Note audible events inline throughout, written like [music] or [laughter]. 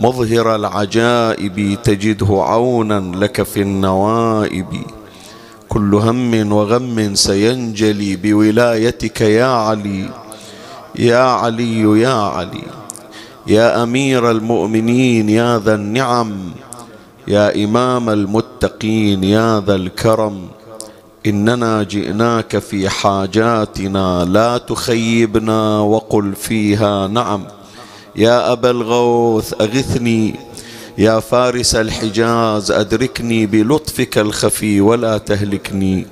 مظهر العجائب تجده عونا لك في النوائب. كل هم وغم سينجلي بولايتك يا علي. يا علي يا علي. يا أمير المؤمنين يا ذا النعم. يا إمام المتقين يا ذا الكرم. إننا جئناك في حاجاتنا لا تخيبنا وقل فيها نعم. يا أبا الغوث أغثني. يا فارس الحجاز أدركني بلطفك الخفي ولا تهلكني.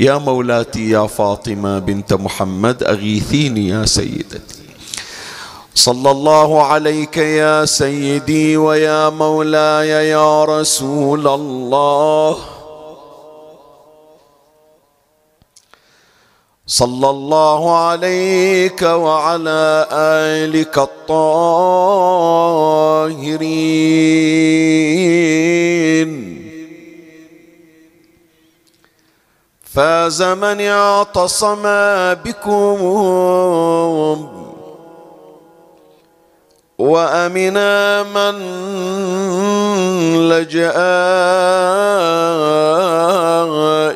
يا مولاتي يا فاطمة بنت محمد أغيثيني يا سيدتي. صلى الله عليك يا سيدي ويا مولاي يا رسول الله. صلى الله عليك وعلى آلك الطاهرين. فاز من اعتصم بكم وأمنا من لجأ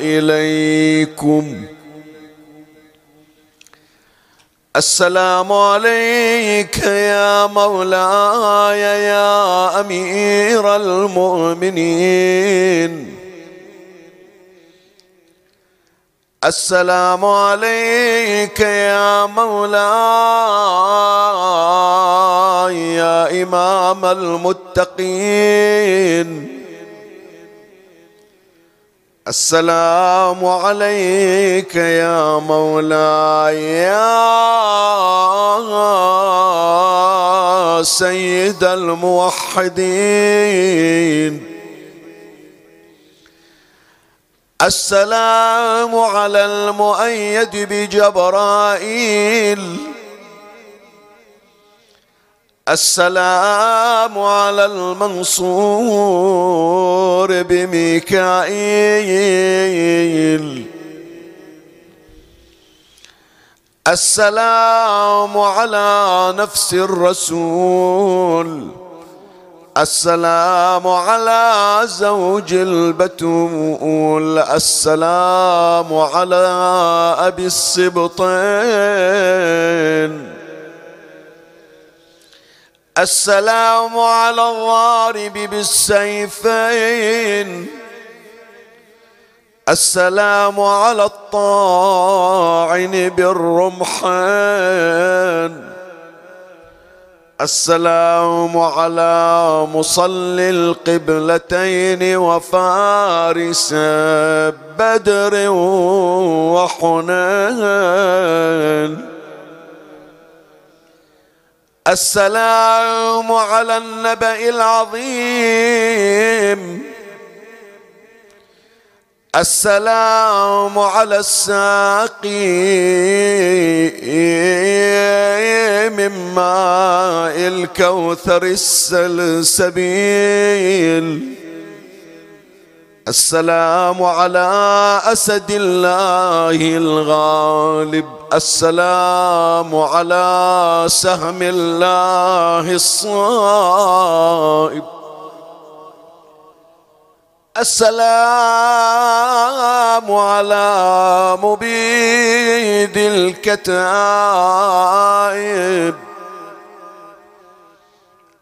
إليكم. السلام عليك يا مولاي يا أمير المؤمنين. السلام عليك يا مولاي يا إمام المتقين. السلام عليك يا مولاي يا سيد الموحدين. السلام على المؤيد بجبرائيل. السلام على المنصور بميكائيل. السلام على نفس الرسول. السلام على زوج البتول. السلام على أبي السبطين. السلام على الضارب بالسيفين. السلام على الطاعن بالرمحين السلام على مصلي القبلتين وفارس بدر وحنين السلام على النبأ العظيم. السلام على الساقي من ماء الكوثر السلسبيل. السلام على أسد الله الغالب. السلام على سهم الله الصائب. السلام على مبيد الكتائب.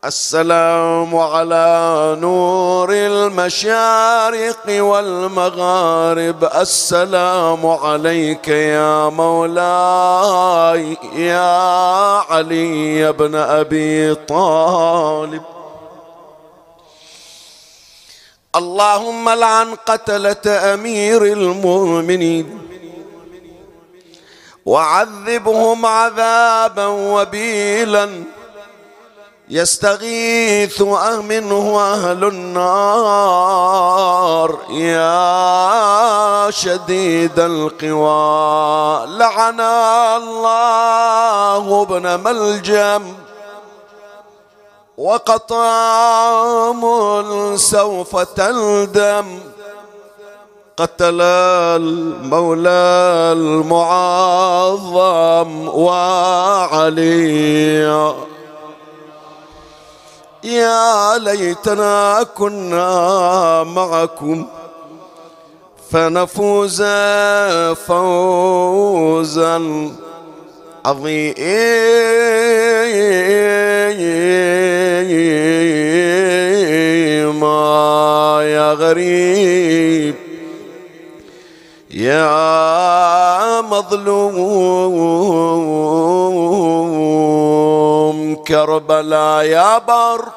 السلام على نور المشارق والمغارب. السلام عليك يا مولاي يا علي بن أبي طالب. اللهم لعن قتلة أمير المؤمنين. وعذبهم عذابا وبيلا. يستغيث منه أهل النار. يا شديد القوى لعن الله ابن ملجم. وقطع سوف تندم قتل المولى المعظم وعلي. يا ليتنا كنا معكم. فنفوز فوزا عظيما. يا غريب. يا مظلوم كربلاء يا برق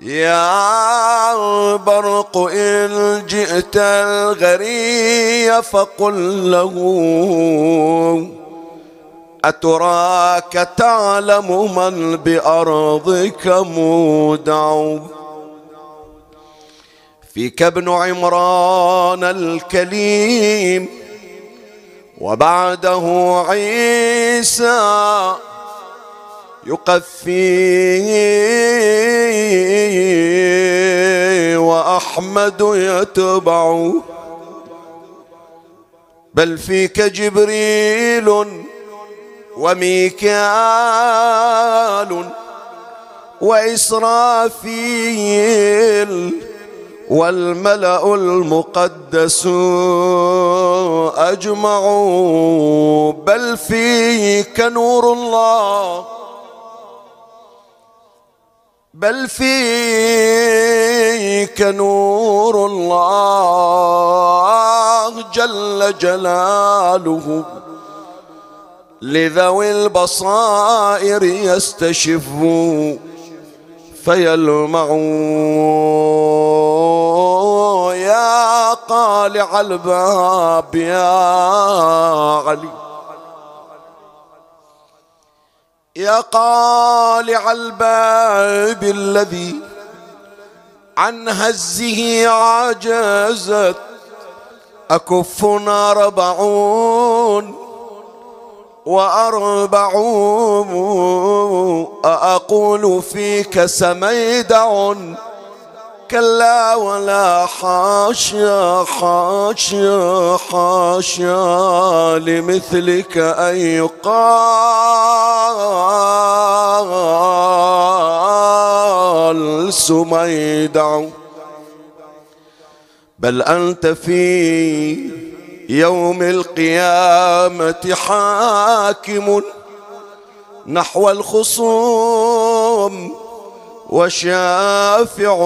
يا برق إن جئت الغري فقل له أتراك تعلم من بأرضك مودع؟ فيك ابن عمران الكليم وبعده عيسى يقفي وأحمد يتبع. بل فيك جبريل وميكال وإسرافيل والملأ المقدس أجمعوا بل فيك نور الله بل فيك نور الله جل جلاله. لذوي البصائر يستشفوا فيلمعوا يا قالع الباب يا علي. يا قالع الباب الذي عن هزه عجزت. أكفنا ربعون. وأربعون أقول فيك سميدع. كلا ولا حاشا حاشا حاشا لمثلك أن يقال سميدع. بل أنت في يوم القيامة حاكم نحو الخصوم وشافع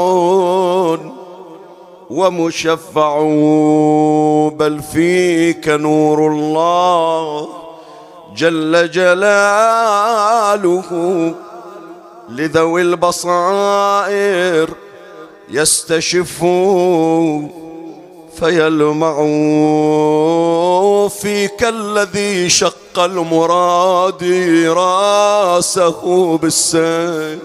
ومشفع بل فيك نور الله جل جلاله لذوي البصائر يستشفوا فيلمعوا فيك الذي شق المراد رأسه بالسيف.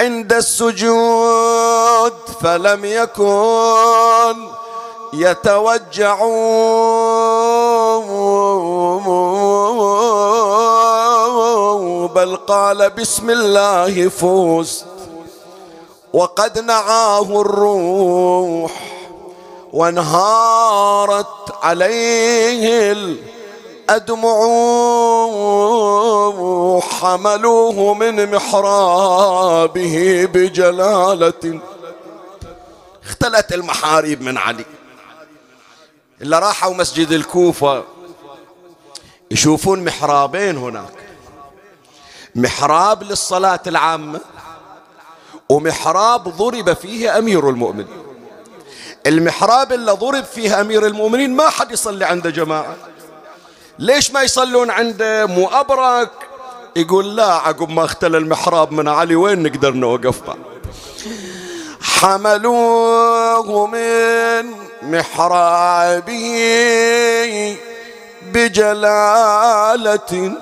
عند السجود فلم يكن يتوجع. بل قال بسم الله فزت وقد نعاه الروح وانهارت عليه الأدمع حملوه من محرابه بجلالة. اختلت المحاريب من علي. اللي راحوا مسجد الكوفة. يشوفون محرابين هناك. محراب للصلاة العامة. ومحراب ضرب فيه أمير المؤمنين. المحراب اللي ضرب فيه أمير المؤمنين ما حد يصلي عنده جماعة. ليش ما يصلون عنده مو أبرك يقول لا عقب ما اختل المحراب من علي وين نقدر نوقف بعد حملوه من محرابه بجلالة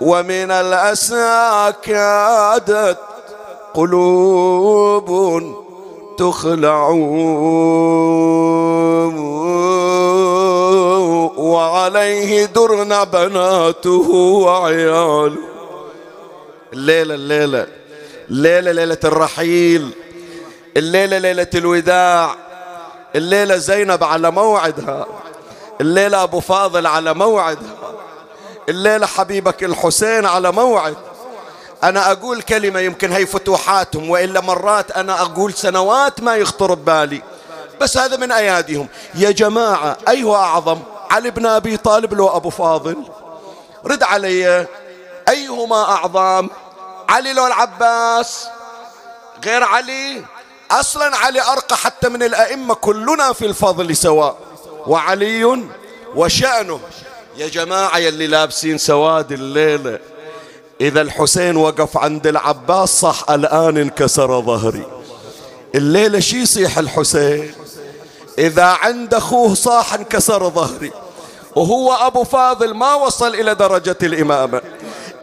ومن الأسى كادت قلوب تخلع وعليه درن بناته وعياله. الليلة الليلة الليلة ليلة الرحيل الليلة ليلة الوداع الليلة زينب على موعدها الليلة أبو فاضل على موعدها الليلة حبيبك الحسين على موعد أنا أقول كلمة يمكن هي فتوحاتهم وإلا مرات أنا أقول سنوات ما يخطر ببالي. بس هذا من أياديهم. يا جماعة أيه أعظم؟ علي بن أبي طالب لو أبو فاضل؟ رد علي. أيهما أعظم؟ علي لو العباس؟ غير علي؟ أصلا علي أرقى حتى من الأئمة كلنا في الفضل سواء. وعلي وشأنه. يا جماعة يلي لابسين سواد الليلة. إذا الحسين وقف عند العباس صح الآن انكسر ظهري. الليلة شي يصيح الحسين؟ إذا عند أخوه صاح انكسر ظهري. وهو أبو فاضل ما وصل إلى درجة الإمامة.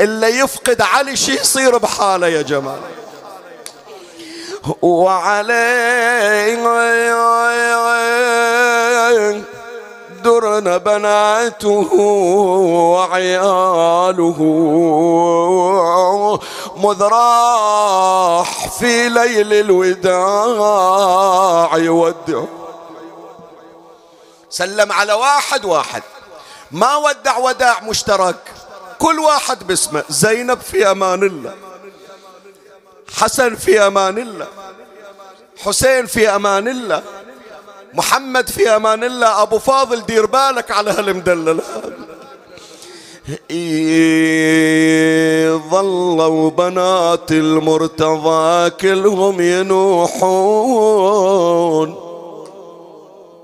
إلا يفقد علي شي يصير بحاله يا جماعة. وعليه درن بناته وعياله. مذ راح في ليل الوداع يودع. سلم على واحد واحد. ما ودع وداع مشترك. كل واحد باسمه. زينب في أمان الله. حسن في أمان الله. حسين في أمان الله. محمد في أمان الله ابو فاضل دير بالك على هالمدلل ظلوا بنات المرتضى كلهم ينوحون.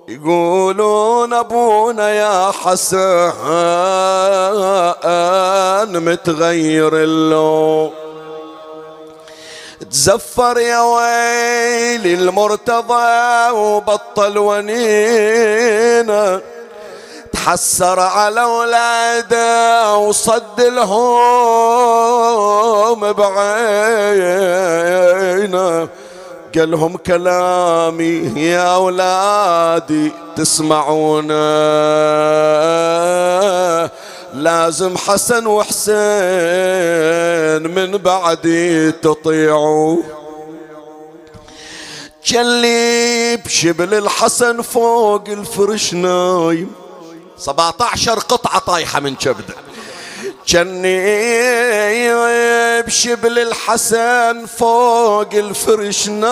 يقولون أبونا يا حسن متغير اللون. تزفر يا ويل المرتضى وبطل ونينا تحسر على أولاده وصد لهم بعينه. قالهم كلامي يا أولادي تسمعونه. لازم حسن وحسين من بعدي تطيعوا جلي بشبل الحسن فوق الفرش نايم. 17 قطعة طايحة من كبده جني بشبل الحسن فوق الفرش نايم.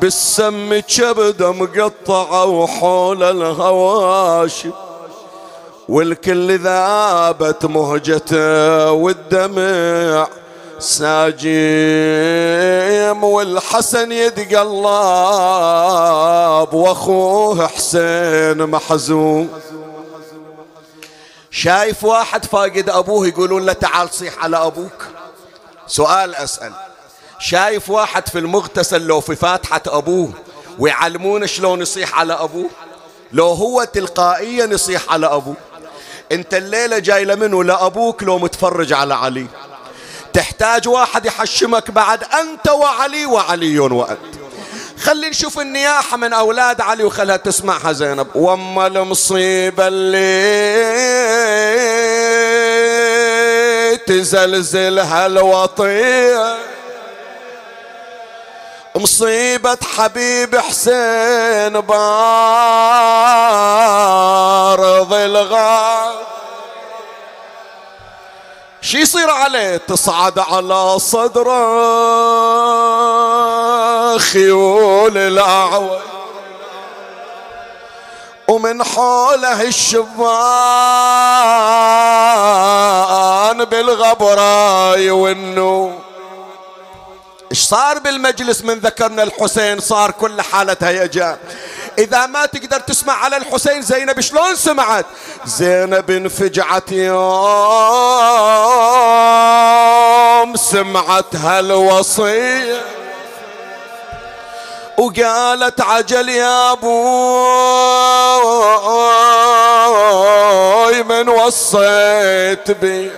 بالسم كبده مقطعة وحول الهواشم. والكل ذابت مهجته والدمع ساجيم والحسن يتقلب وأخوه حسين محزون. شايف واحد فاقد أبوه يقولون له تعال صيح على أبوك. سؤال أسأل. شايف واحد في المغتسل لو في فاتحة أبوه ويعلمونه شلون يصيح على أبوه؟ لو هو تلقائيا يصيح على أبوه. انت الليلة جاي لمنه لأبوك لو متفرج على علي. تحتاج واحد يحشمك بعد أنت وعلي وعلي وأنت. خلي نشوف النياحة من أولاد علي وخلها تسمعها زينب. وأما المصيبة اللي تزلزلها الوطية. مصيبة حبيب حسين بارض الغار شي يصير عليه؟ تصعد على صدره خيول الأعوى ومن حوله الشبان بالغبراي والنوم. إيش صار بالمجلس من ذكرنا الحسين؟ صار كل حالة هيجان إذا ما تقدر تسمع على الحسين زينب شلون سمعت؟ زينب انفجعت يوم سمعت هالوصية وقالت عجل يا أبوي من وصيت بي؟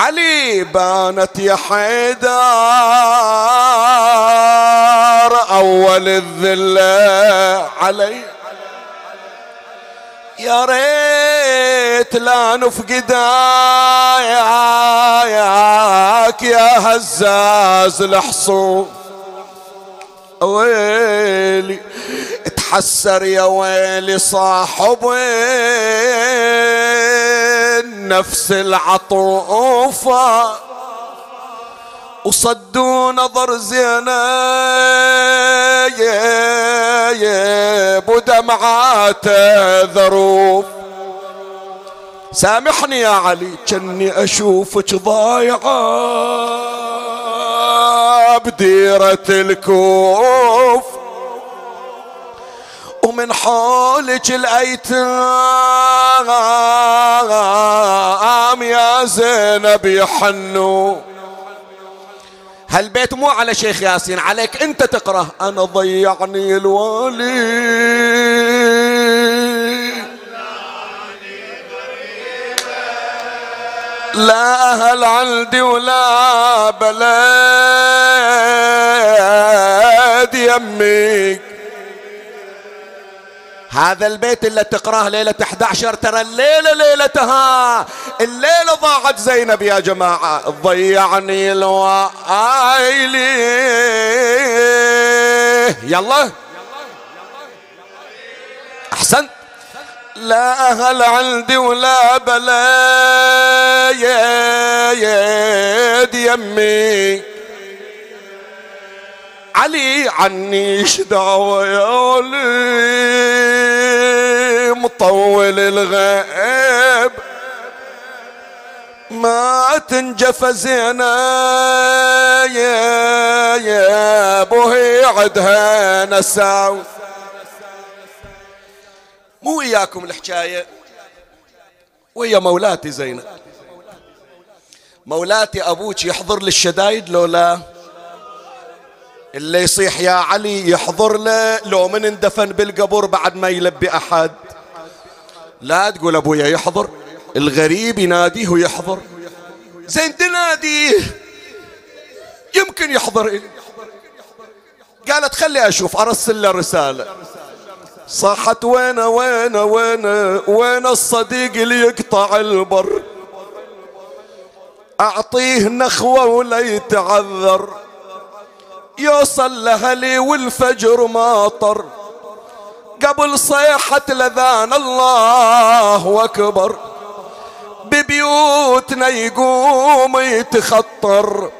علي بانت يا حيدر أول الذله علي. يا ريت لا نفقد يا هزاز الحصون. ويلي تحسر يا ويلي صاحب النفس العطوفة. وصدوا نظر زينة بدمعات ذروف سامحني يا علي كني أشوفك ضايعة. بديرة الكوف. ومن حولك الأيتام يا زينب يحنوا. هالبيت مو على شيخ ياسين عليك انت تقرأ. أنا ضيعني الوالي لا أهل عندي ولا بلد يمي هذا البيت اللي تقراه ليلة 11 ترى الليلة ليلتها الليلة ضاعت زينب يا جماعة. ضيعني الوائلي يلا. أحسنت. لا أهل عندي ولا بلايد يمي علي عني دعوة يا ولي مطول الغيب. ما تنجف يا بوهي عدها نساو. مو وياكم الحكاية. ويا مولاتي زينب. مولاتي أبوك يحضر للشدايد لو لا؟ اللي يصيح يا علي يحضر له لو من اندفن بالقبر بعد ما يلبي أحد. لا تقول أبويا يحضر. الغريب يناديه ويحضر. زين تناديه يمكن يحضر. قالت خلي أشوف أرسل له رسالة. صاحت وين وين وين وين الصديق اللي يقطع البر. أعطيه نخوة ولا يتعذر. يوصل لهلي والفجر ماطر قبل صيحة لذان الله أكبر ببيوتنا يقوم يتخطر.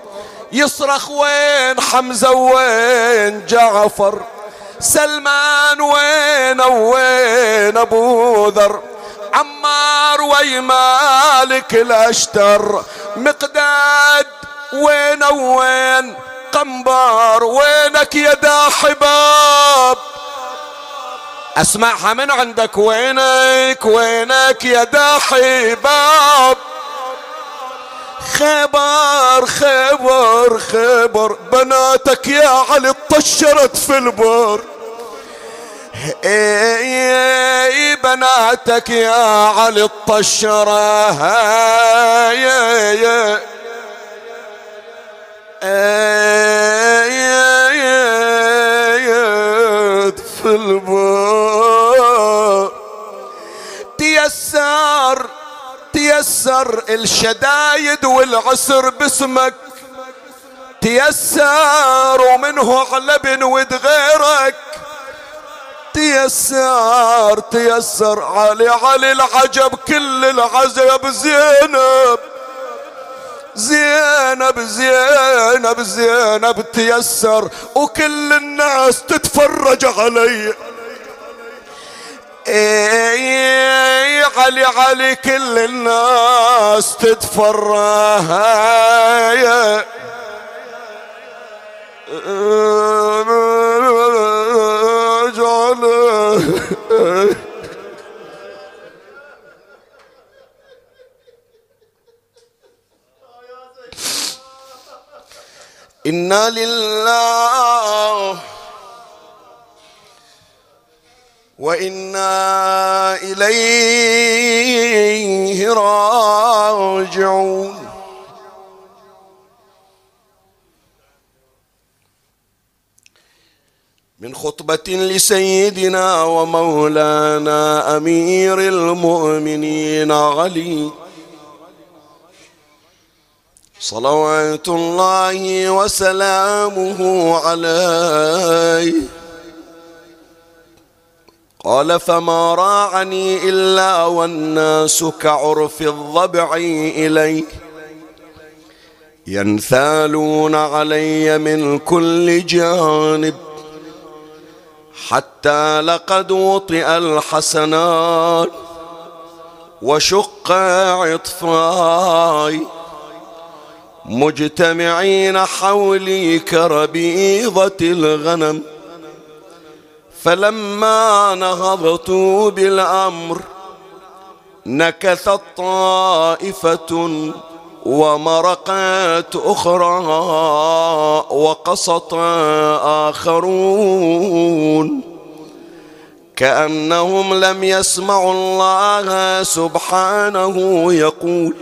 يصرخ وين حمزة وين جعفر. سلمان وين وين أبو ذر؟ عمار وي مالك الأشتر. مقداد وين وين؟ قنبار وينك يا دا حباب؟ أسمعها من عندك وينك وينك يا دا حباب؟ خبر خبر خبر. بناتك يا علي طشرت في البر. اي بناتك يا علي الطشرة في البر. تيسر تيسر الشدايد والعسر باسمك. تيسر ومنه على ود غيرك. تيسر تيسر علي علي العجب كل العجب زينب. زينب زينب زينب تيسر. وكل الناس تتفرج علي. علي علي كل الناس تتفرج إنا لله وإنا إليه راجعون. من خطبة لسيدنا ومولانا أمير المؤمنين علي. صلوات الله وسلامه عليه. قال فما راعني إلا والناس كعرف الضبع إليه ينثالون علي من كل جانب حتى لقد وطئ الحسنات وشق عطفاي. مجتمعين حولي كربيضة الغنم فلما نهضت بالأمر نكثت طائفة ومرقت أخرى وقسط آخرون كأنهم لم يسمعوا الله سبحانه يقول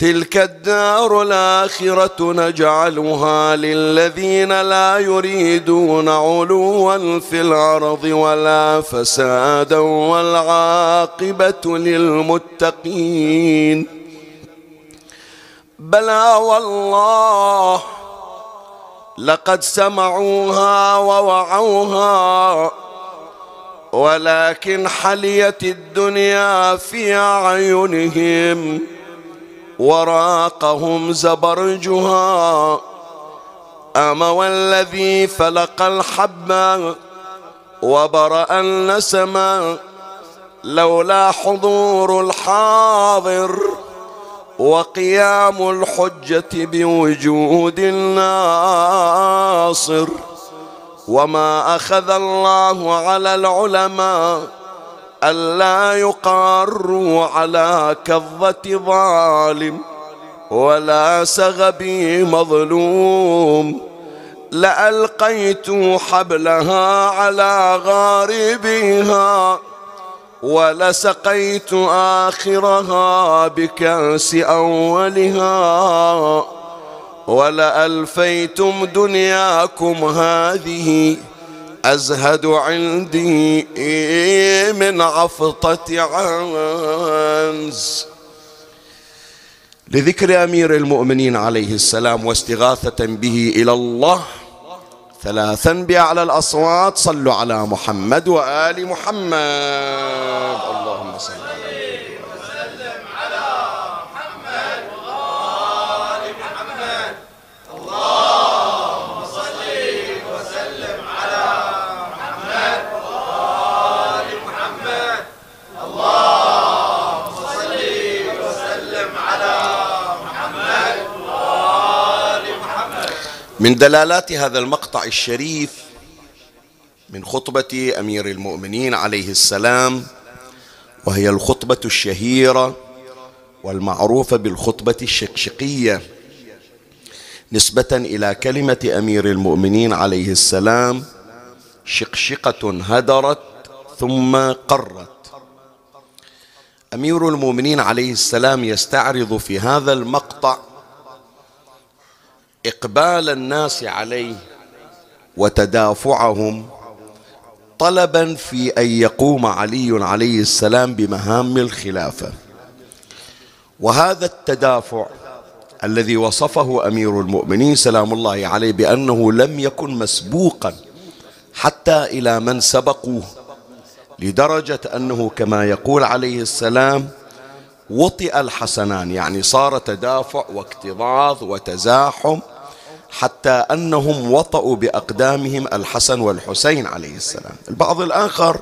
تلك الدار الآخرة نجعلها للذين لا يريدون علوا في الأرض ولا فسادا والعاقبة للمتقين. بلى والله لقد سمعوها ووعوها ولكن حليت الدنيا في أعينهم. وراقهم زبرجها. أما والذي فلق الحب وبرأ النسم لولا حضور الحاضر وقيام الحجة بوجود الناصر. وما أخذ الله على العلماء ألا يقاروا على كظة ظالم ولا سغبي مظلوم لألقيت حبلها على غاربها ولسقيت آخرها بكأس أولها ولألفيتم دنياكم هذه أزهد عندي من عفطة عنز. لذكر أمير المؤمنين عليه السلام واستغاثة به إلى الله ثلاثا بأعلى الأصوات صلوا على محمد وآل محمد. اللهم صل على وسلم على محمد وآل محمد اللهم صل وسلم على محمد وآل محمد اللهم صل وسلم على محمد وآل محمد من دلالات هذا المقطع الشريف من خطبة أمير المؤمنين عليه السلام وهي الخطبة الشهيرة والمعروفة بالخطبة الشقشقية. نسبة إلى كلمة أمير المؤمنين عليه السلام شقشقة هدرت ثم قرت أمير المؤمنين عليه السلام يستعرض في هذا المقطع إقبال الناس عليه وتدافعهم طلبا في أن يقوم علي عليه السلام بمهام الخلافة. وهذا التدافع الذي وصفه أمير المؤمنين سلام الله عليه بأنه لم يكن مسبوقا حتى إلى من سبقوه لدرجة أنه كما يقول عليه السلام وطئ الحسنان يعني صار تدافع واكتظاظ وتزاحم حتى أنهم وطأوا بأقدامهم الحسن والحسين عليه السلام. البعض الآخر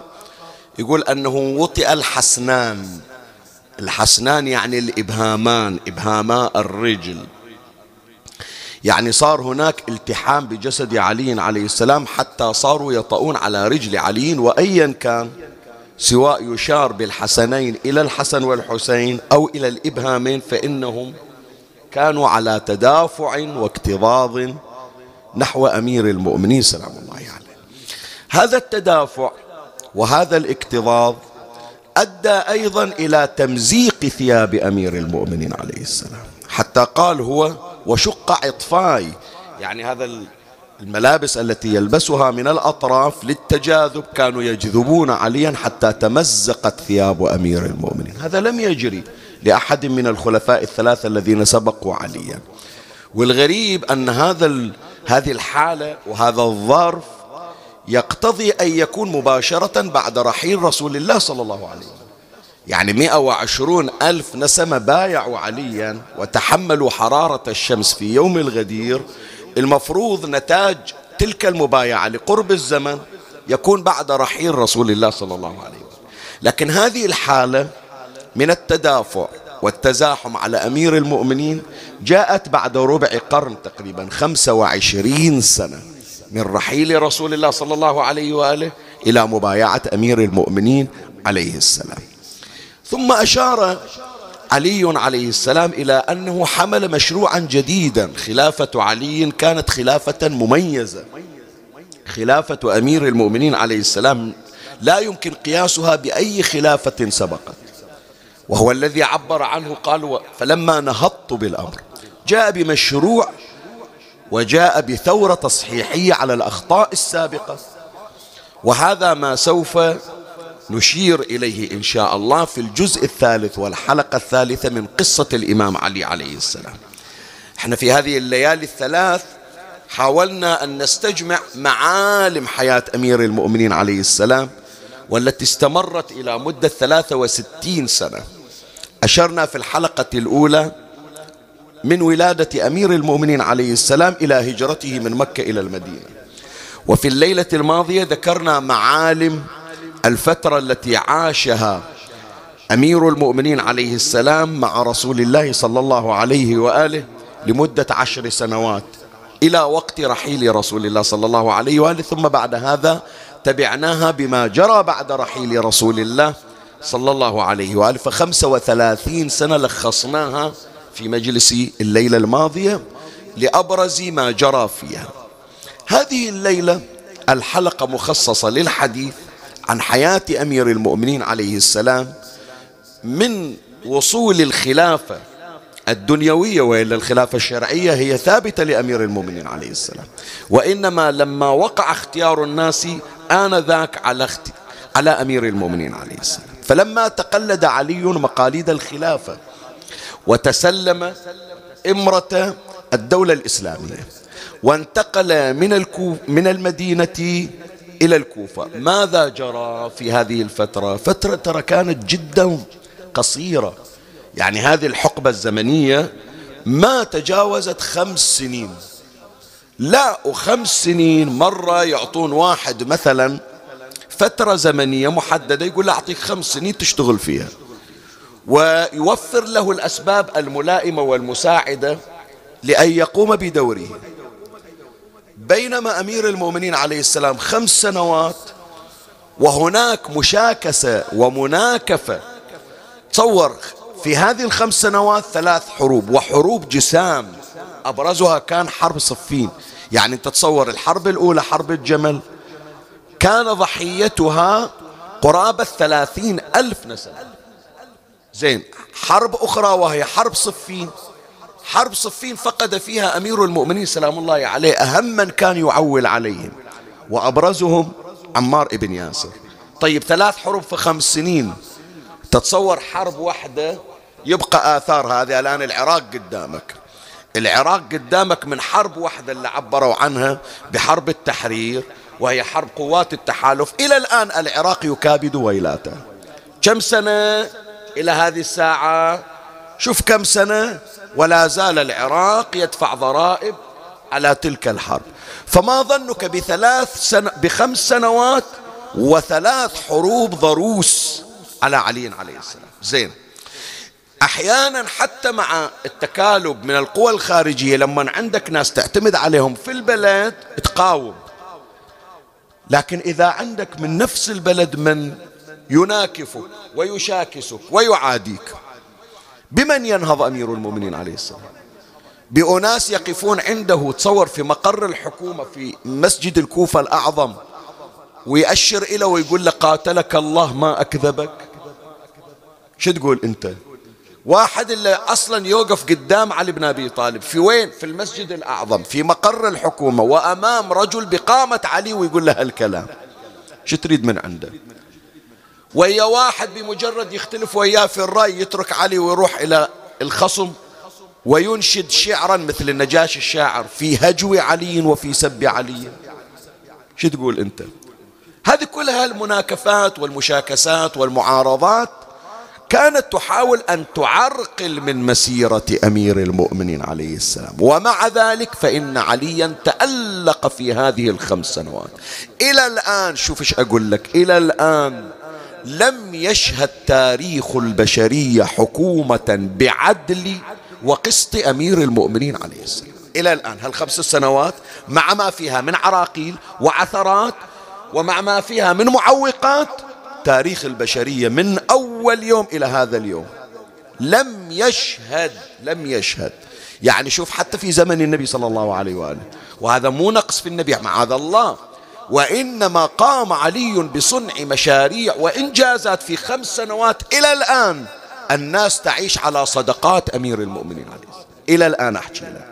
يقول أنه وطئ الحسنان. الحسنان يعني الإبهامان إبهاما الرجل. يعني صار هناك التحام بجسد علي عليه السلام حتى صاروا يطؤون على رجل علي وأيا كان سواء يشار بالحسنين إلى الحسن والحسين أو إلى الإبهامين فإنهم كانوا على تدافع واكتظاظ نحو أمير المؤمنين سلام الله عليه. هذا التدافع وهذا الاكتظاظ أدى أيضا إلى تمزيق ثياب أمير المؤمنين عليه السلام. حتى قال هو وشق عطفاي. يعني هذا الملابس التي يلبسها من الأطراف للتجاذب كانوا يجذبون عليا حتى تمزقت ثياب أمير المؤمنين. هذا لم يجري. لأحد من الخلفاء الثلاثة الذين سبقوا عليا. والغريب أن هذا هذه الحالة وهذا الظرف يقتضي أن يكون مباشرة بعد رحيل رسول الله صلى الله عليه وسلم. يعني 120 ألف نسمة بايعوا عليا وتحملوا حرارة الشمس في يوم الغدير. المفروض نتاج تلك المبايعة لقرب الزمن يكون بعد رحيل رسول الله صلى الله عليه وسلم. لكن هذه الحالة من التدافع والتزاحم على أمير المؤمنين جاءت بعد ربع قرن تقريبا خمسة وعشرين سنة من رحيل رسول الله صلى الله عليه وآله إلى مبايعة أمير المؤمنين عليه السلام. ثم أشار علي عليه السلام إلى أنه حمل مشروعا جديدا. خلافة علي كانت خلافة مميزة. خلافة أمير المؤمنين عليه السلام لا يمكن قياسها بأي خلافة سبقت. وهو الذي عبر عنه قال فلما نهضت بالأمر جاء بمشروع وجاء بثورة تصحيحية على الأخطاء السابقة. وهذا ما سوف نشير إليه إن شاء الله في الجزء الثالث والحلقة الثالثة من قصة الإمام علي عليه السلام. إحنا في هذه الليالي الثلاث حاولنا أن نستجمع معالم حياة أمير المؤمنين عليه السلام والتي استمرت إلى مدة 63 سنة. أشرنا في الحلقة الأولى من ولادة أمير المؤمنين عليه السلام إلى هجرته من مكة إلى المدينة. وفي الليلة الماضية ذكرنا معالم الفترة التي عاشها أمير المؤمنين عليه السلام مع رسول الله صلى الله عليه وآله لمدة عشر سنوات إلى وقت رحيل رسول الله صلى الله عليه وآله. ثم بعد هذا تبعناها بما جرى بعد رحيل رسول الله صلى الله عليه وآله. فخمسة وثلاثين سنة لخصناها في مجلس الليلة الماضية لأبرز ما جرى فيها. هذه الليلة الحلقة مخصصة للحديث عن حياة أمير المؤمنين عليه السلام من وصول الخلافة الدنيوية وإلا الخلافة الشرعية هي ثابتة لأمير المؤمنين عليه السلام. وإنما لما وقع اختيار الناس آنذاك على اخت... على أمير المؤمنين عليه السلام. فلما تقلد علي مقاليد الخلافة وتسلم إمرة الدولة الإسلامية وانتقل من الكوف من المدينة إلى الكوفة. ماذا جرى في هذه الفترة؟ فترة ترى كانت جدا قصيرة. يعني هذه الحقبة الزمنية ما تجاوزت خمس سنين. لا وخمس سنين مرة يعطون واحد مثلا فترة زمنية محددة يقول أعطيك خمس سنين تشتغل فيها. ويوفر له الأسباب الملائمة والمساعدة لأن يقوم بدوره. بينما أمير المؤمنين عليه السلام خمس سنوات وهناك مشاكسة ومناكفة. تصور في هذه الخمس سنوات ثلاث حروب وحروب جسام. أبرزها كان حرب صفين. يعني أنت تصور الحرب الأولى حرب الجمل كان ضحيتها قرابة ثلاثين ألف نسل زين حرب أخرى وهي حرب صفين. حرب صفين فقد فيها أمير المؤمنين سلام الله عليه أهم من كان يعول عليهم. وأبرزهم عمار ابن ياسر. طيب ثلاث حروب في خمس سنين. تتصور حرب واحدة يبقى آثار هذه. الآن العراق قدامك. العراق قدامك من حرب واحدة اللي عبروا عنها بحرب التحرير وهي حرب قوات التحالف. إلى الآن العراق يكابد ويلاته. كم سنة إلى هذه الساعة؟ شوف كم سنة. ولا زال العراق يدفع ضرائب على تلك الحرب. فما ظنك بثلاث سنة بخمس سنوات وثلاث حروب ضروس على علي عليه السلام. زين. أحيانا حتى مع التكالب من القوى الخارجية لما عندك ناس تعتمد عليهم في البلد تقاوم. لكن إذا عندك من نفس البلد من يناكفك ويشاكسك ويعاديك بمن ينهض أمير المؤمنين عليه السلام؟ بأناس يقفون عنده تصور في مقر الحكومة في مسجد الكوفة الأعظم ويأشر إلى ويقول له قاتلك الله ما أكذبك؟ شو تقول أنت؟ واحد اللي أصلا يوقف قدام علي بن أبي طالب. في وين؟ في المسجد الأعظم في مقر الحكومة وأمام رجل بقامة علي ويقول له هالكلام. شو تريد من عنده؟ ويا واحد بمجرد يختلف وياه في الرأي يترك علي ويروح إلى الخصم وينشد شعرا مثل النجاشي الشاعر في هجو علي وفي سب علي. شو تقول أنت؟ هذه كلها المناكفات والمشاكسات والمعارضات كانت تحاول أن تعرقل من مسيرة أمير المؤمنين عليه السلام. ومع ذلك فإن عليا تألق في هذه الخمس سنوات. إلى الآن شوف إيش أقول لك. إلى الآن لم يشهد تاريخ البشرية حكومة بعدل وقسط أمير المؤمنين عليه السلام. إلى الآن هالخمس سنوات مع ما فيها من عراقيل وعثرات ومع ما فيها من معوقات تاريخ البشرية من أول يوم إلى هذا اليوم. لم يشهد لم يشهد. يعني شوف حتى في زمن النبي صلى الله عليه وآله. وهذا مو نقص في النبي معاذ الله. وإنما قام علي بصنع مشاريع وإنجازات في خمس سنوات إلى الآن الناس تعيش على صدقات أمير المؤمنين عليه إلى الآن أحكي لك.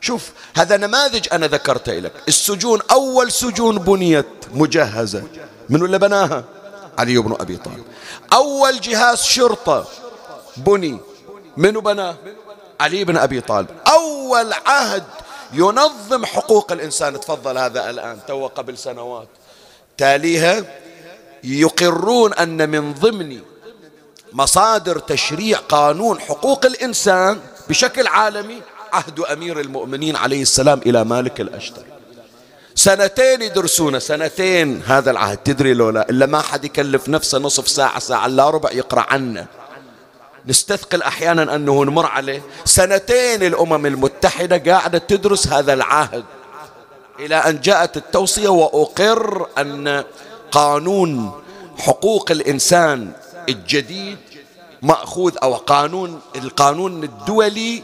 شوف هذا نماذج أنا ذكرته لك السجون أول سجون بنيت مجهزة. من اللي بناها؟ علي بن أبي طالب. أول جهاز شرطة بني منو بناه علي بن أبي طالب. أول عهد ينظم حقوق الإنسان. تفضل هذا الآن تو قبل سنوات. تاليها يقرون أن من ضمن مصادر تشريع قانون حقوق الإنسان بشكل عالمي عهد أمير المؤمنين عليه السلام إلى مالك الأشتر سنتين يدرسونه سنتين هذا العهد. تدري لولا؟ إلا ما حد يكلف نفسه نصف ساعة ساعة لا ربع يقرأ عنه. نستثقل أحيانا أنه نمر عليه. سنتين الأمم المتحدة قاعدة تدرس هذا العهد. إلى أن جاءت التوصية وأقر أن قانون حقوق الإنسان الجديد مأخوذ أو قانون القانون الدولي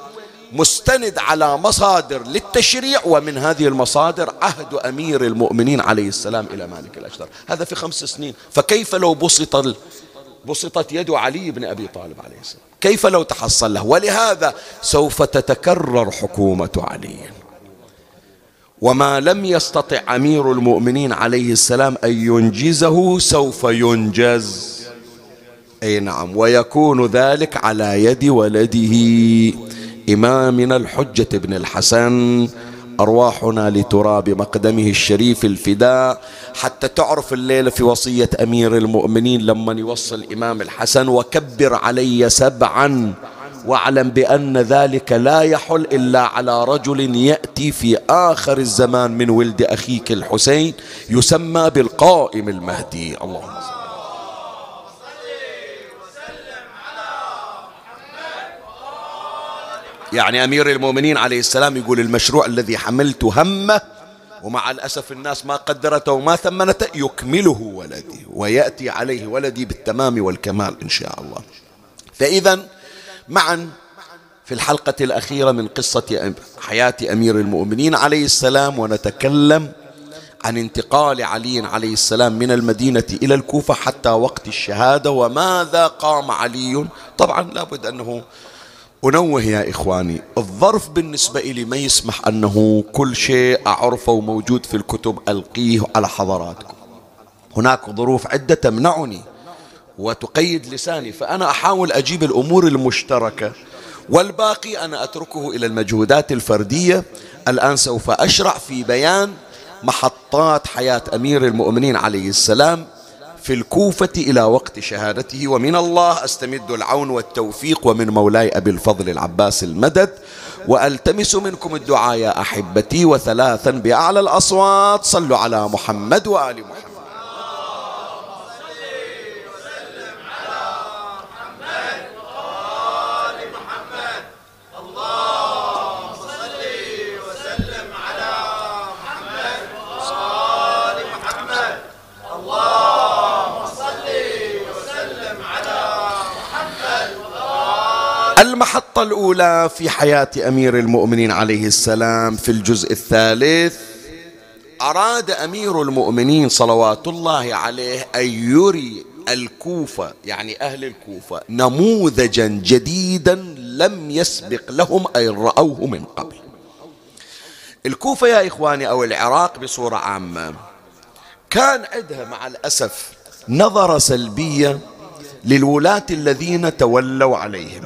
مستند على مصادر للتشريع ومن هذه المصادر عهد أمير المؤمنين عليه السلام إلى مالك الأشتر هذا في خمس سنين. فكيف لو بسط بسطت يد علي بن أبي طالب عليه السلام؟ كيف لو تحصل له؟ ولهذا سوف تتكرر حكومة علي. وما لم يستطع أمير المؤمنين عليه السلام أن ينجزه سوف ينجز. أي نعم. ويكون ذلك على يد ولده. إمامنا الحجة بن الحسن أرواحنا لتراب مقدمه الشريف الفداء حتى تعرف الليلة في وصية أمير المؤمنين لما يوصل الإمام الحسن وكبر علي سبعا واعلم بأن ذلك لا يحل إلا على رجل يأتي في آخر الزمان من ولد أخيك الحسين يسمى بالقائم المهدي. اللهم صل يعني أمير المؤمنين عليه السلام يقول المشروع الذي حملت همه ومع الأسف الناس ما قدرته وما ثمنته يكمله ولدي ويأتي عليه ولدي بالتمام والكمال إن شاء الله. فإذا معا في الحلقة الأخيرة من قصة حياة أمير المؤمنين عليه السلام ونتكلم عن انتقال علي عليه السلام من المدينة إلى الكوفة حتى وقت الشهادة وماذا قام علي. طبعا لابد أنه أنوه يا إخواني الظرف بالنسبة لي ما يسمح أنه كل شيء أعرفه وموجود في الكتب ألقيه على حضراتكم. هناك ظروف عدة تمنعني وتقيد لساني فأنا أحاول أجيب الأمور المشتركة والباقي أنا أتركه إلى المجهودات الفردية. الآن سوف أشرع في بيان محطات حياة أمير المؤمنين عليه السلام. في الكوفة إلى وقت شهادته ومن الله أستمد العون والتوفيق ومن مولاي أبي الفضل العباس المدد وألتمس منكم الدعاء يا أحبتي وثلاثا بأعلى الأصوات صلوا على محمد وآل محمد. المحطة الأولى في حياة أمير المؤمنين عليه السلام في الجزء الثالث. أراد أمير المؤمنين صلوات الله عليه أن يري الكوفة يعني أهل الكوفة نموذجا جديدا لم يسبق لهم أن رأوه من قبل. الكوفة يا إخواني أو العراق بصورة عامة كان عندها مع الأسف نظرة سلبية للولاة الذين تولوا عليهم.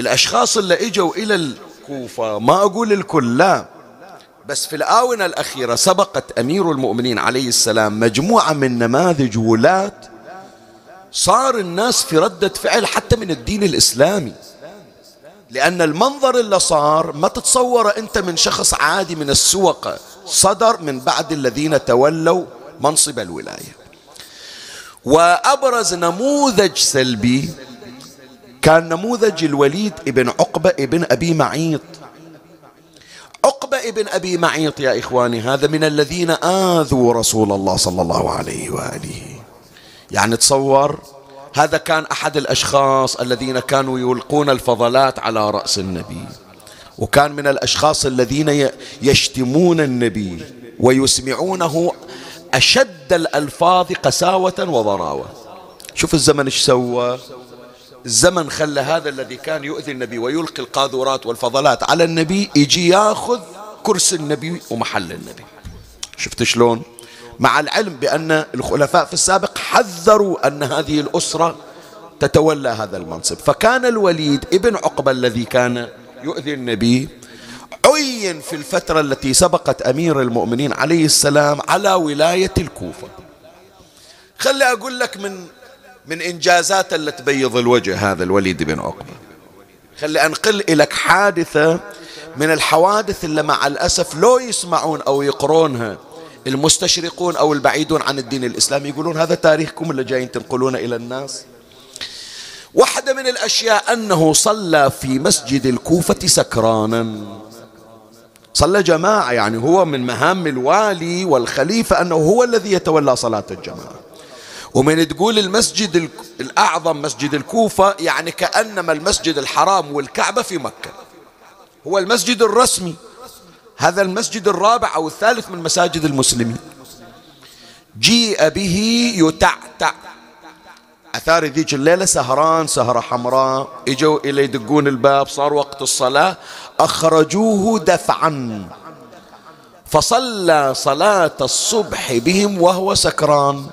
الأشخاص اللي إجوا إلى الكوفة ما أقول الكل لا بس في الآونة الأخيرة سبقت أمير المؤمنين عليه السلام مجموعة من نماذج ولاة صار الناس في ردة فعل حتى من الدين الإسلامي. لأن المنظر اللي صار ما تتصور أنت من شخص عادي من السوق صدر من بعد الذين تولوا منصب الولاية. وأبرز نموذج سلبي كان نموذج الوليد ابن عقبة ابن أبي معيط. عقبة ابن أبي معيط يا إخواني هذا من الذين آذوا رسول الله صلى الله عليه وآله. يعني تصور هذا كان أحد الأشخاص الذين كانوا يلقون الفضلات على رأس النبي. وكان من الأشخاص الذين يشتمون النبي ويسمعونه أشد الألفاظ قساوة وضراوة. شوف الزمن إيش سوى. الزمن خلى هذا الذي كان يؤذي النبي ويلقي القاذورات والفضلات على النبي يجي ياخذ كرسي النبي ومحل النبي. شفت شلون؟ مع العلم بأن الخلفاء في السابق حذروا أن هذه الأسرة تتولى هذا المنصب. فكان الوليد ابن عقبة الذي كان يؤذي النبي عين في الفترة التي سبقت أمير المؤمنين عليه السلام على ولاية الكوفة. خلي أقول لك من من إنجازات اللي تبيض الوجه هذا الوليد بن عقبة خلي أنقل لك حادثة من الحوادث اللي مع الأسف لو يسمعون أو يقرونها المستشرقون أو البعيدون عن الدين الإسلامي يقولون هذا تاريخكم اللي جايين تنقلونه إلى الناس. واحدة من الأشياء أنه صلى في مسجد الكوفة سكرانا. صلى جماعة يعني هو من مهام الوالي والخليفة أنه هو الذي يتولى صلاة الجماعة. ومن تقول المسجد الأعظم مسجد الكوفة يعني كأنما المسجد الحرام والكعبة في مكة. هو المسجد الرسمي. هذا المسجد الرابع أو الثالث من مساجد المسلمين. جيء به يتعتع. أثار ذيك الليلة سهران سهرة حمراء إجوا إلى يدقون الباب صار وقت الصلاة أخرجوه دفعا. فصلى صلاة الصبح بهم وهو سكران.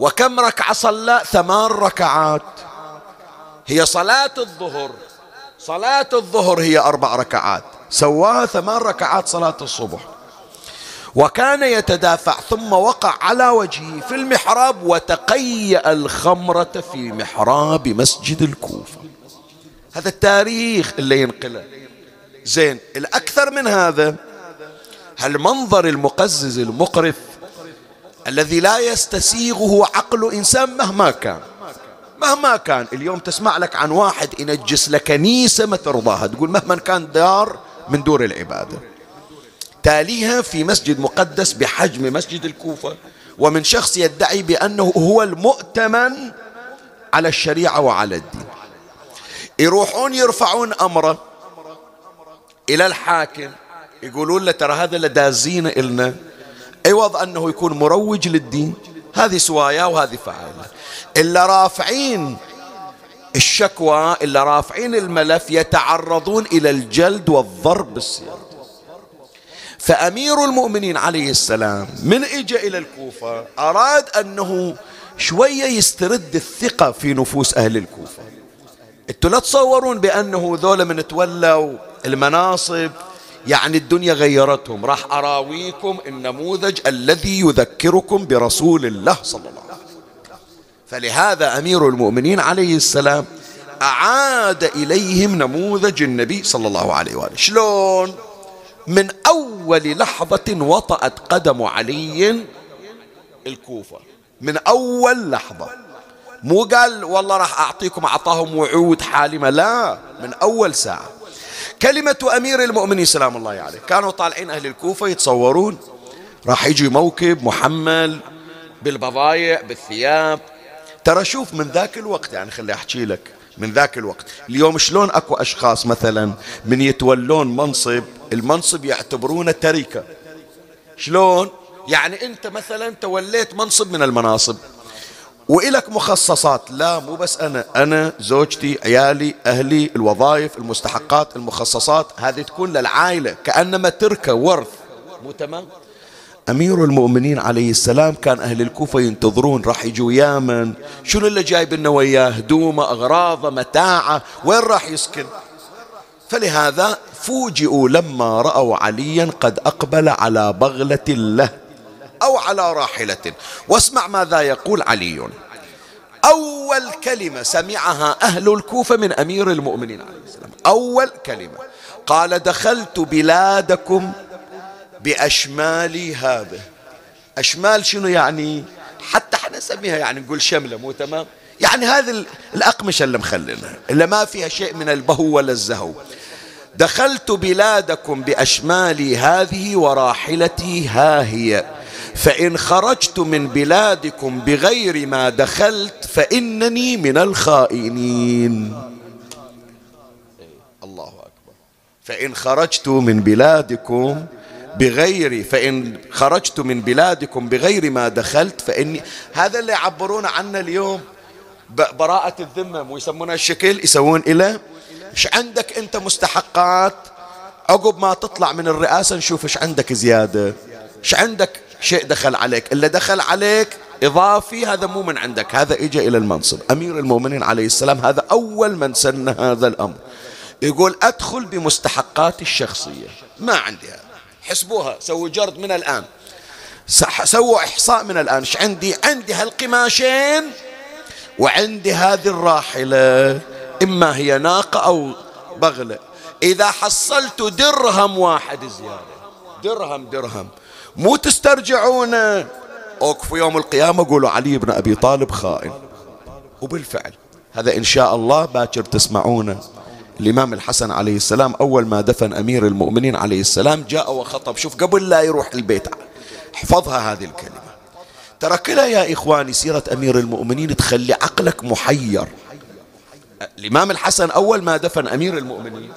وكم ركعة صلى؟ ثمان ركعات. هي صلاة الظهر. صلاة الظهر هي أربع ركعات. سواها ثمان ركعات صلاة الصبح. وكان يتدافع ثم وقع على وجهه في المحراب وتقيأ الخمرة في محراب مسجد الكوفة. هذا التاريخ اللي ينقله. زين الأكثر من هذا هالمنظر المقزز المقرف الذي لا يستسيغه عقل إنسان مهما كان. مهما كان. اليوم تسمع لك عن واحد ينجس لك كنيسة ما ترضاها. تقول مهما كان دار من دور العبادة. تاليها في مسجد مقدس بحجم مسجد الكوفة. ومن شخص يدعي بأنه هو المؤتمن على الشريعة وعلى الدين. يروحون يرفعون أمره إلى الحاكم. يقولون له ترى هذا اللي دازين إلنا. عوض أنه يكون مروج للدين. هذه سوايا وهذه فعالة إلا رافعين الشكوى إلا رافعين الملف يتعرضون إلى الجلد والضرب بالسيارة فأمير المؤمنين عليه السلام من إجا إلى الكوفة أراد أنه شوية يسترد الثقة في نفوس أهل الكوفة. إنتوا لا تصورون بأنه ذولا من تولوا المناصب يعني الدنيا غيرتهم. راح أراويكم النموذج الذي يذكركم برسول الله صلى الله عليه وسلم. فلهذا أمير المؤمنين عليه السلام أعاد إليهم نموذج النبي صلى الله عليه وآله. شلون؟ من أول لحظة وطأت قدم علي الكوفة. من أول لحظة. مو قال والله راح أعطيكم أعطاهم وعود حالمة لا. من أول ساعة. كلمة أمير المؤمنين سلام الله عليه. كانوا طالعين أهل الكوفة يتصورون. راح يجي موكب محمل بالبضايع بالثياب. ترى شوف من ذاك الوقت يعني خلي أحكي لك من ذاك الوقت. اليوم شلون أكو أشخاص مثلا من يتولون منصب المنصب يعتبرونه تركة. شلون؟ يعني أنت مثلا توليت منصب من المناصب. وإلك مخصصات. لا مو بس أنا. أنا زوجتي عيالي أهلي الوظائف المستحقات المخصصات. هذه تكون للعائلة. كأنما تركة ورث. مو تمام؟ أمير المؤمنين عليه السلام كان أهل الكوفة ينتظرون. راح يجوا يامن. شنو اللي جايب لنا وياه؟ هدومه أغراضه متاعه. وين راح يسكن؟ فلهذا فوجئوا لما رأوا عليا قد أقبل على بغلة له. أو على راحلة. واسمع ماذا يقول علي. أول كلمة سمعها أهل الكوفة من أمير المؤمنين عليه السلام. أول كلمة. قال دخلت بلادكم بأشمالي هذا. أشمال شنو يعني؟ حتى إحنا نسميها يعني نقول شملة مو تمام؟ يعني هذه الأقمشة اللي مخلنها اللي ما فيها شيء من البهو ولا الزهو. دخلت بلادكم بأشمالي هذه وراحلتي ها هي. فإن خرجت من بلادكم بغير ما دخلت فإنني من الخائنين. الله أكبر. فإن خرجت من بلادكم بغير فإن خرجت من بلادكم بغير ما دخلت فإني هذا اللي يعبرون عنه اليوم براءة الذمة ويسمونها الشكل يسوون إلى إيش عندك أنت مستحقات؟ عقب ما تطلع من الرئاسة نشوف إيش عندك زيادة. إيش عندك شيء دخل عليك اللي دخل عليك إضافي هذا مو من عندك هذا إجا إلى المنصب. أمير المؤمنين عليه السلام هذا أول من سن هذا الأمر. يقول أدخل بمستحقاتي الشخصية. ما عندي هذا. حسبوها سووا جرد من الآن. سووا إحصاء من الآن. إيش عندي؟ عندي هالقماشين وعندي هذه الراحلة. إما هي ناقة أو بغلة. إذا حصلت درهم واحد زيادة. درهم درهم. مو تسترجعون. اوقفوا يوم القيامة قولوا علي بن أبي طالب خائن. وبالفعل هذا إن شاء الله باكر تسمعونه. الإمام الحسن عليه السلام أول ما دفن أمير المؤمنين عليه السلام جاء وخطب. شوف قبل لا يروح البيت احفظها هذه الكلمة. ترى كلا يا إخواني سيرة أمير المؤمنين تخلي عقلك محير. الإمام الحسن أول ما دفن أمير المؤمنين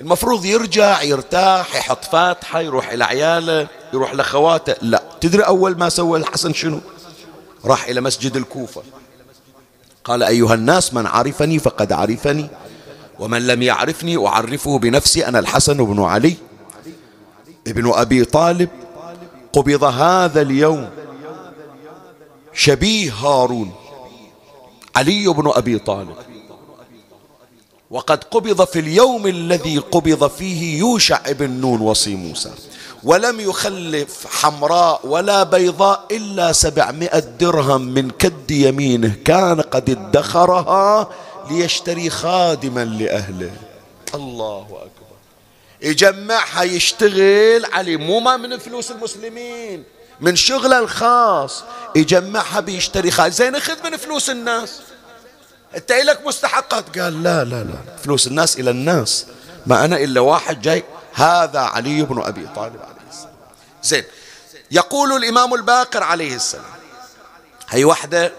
المفروض يرجع يرتاح يحط فاتحة يروح إلى عياله يروح لخواته لا. تدري أول ما سوى الحسن شنو؟ راح إلى مسجد الكوفة. قال أيها الناس من عرفني فقد عرفني ومن لم يعرفني أعرفه بنفسي أنا الحسن بن علي ابن أبي طالب. قبض هذا اليوم شبيه هارون علي بن أبي طالب. وقد قبض في اليوم الذي قبض فيه يوشع بن نون وصي موسى. ولم يخلف حمراء ولا بيضاء إلا سبعمائة درهم من كد يمينه. كان قد ادخرها ليشتري خادما لأهله. الله أكبر. يجمعها يشتغل عليه. مو ما من فلوس المسلمين من شغله الخاص. يجمعها بيشتري خادم زين خذ من فلوس الناس. انت لك مستحقات. قال لا لا لا. فلوس الناس إلى الناس. ما أنا إلا واحد جاي. هذا علي بن أبي طالب عليه السلام. زين. يقول الإمام الباقر عليه السلام. هي واحدة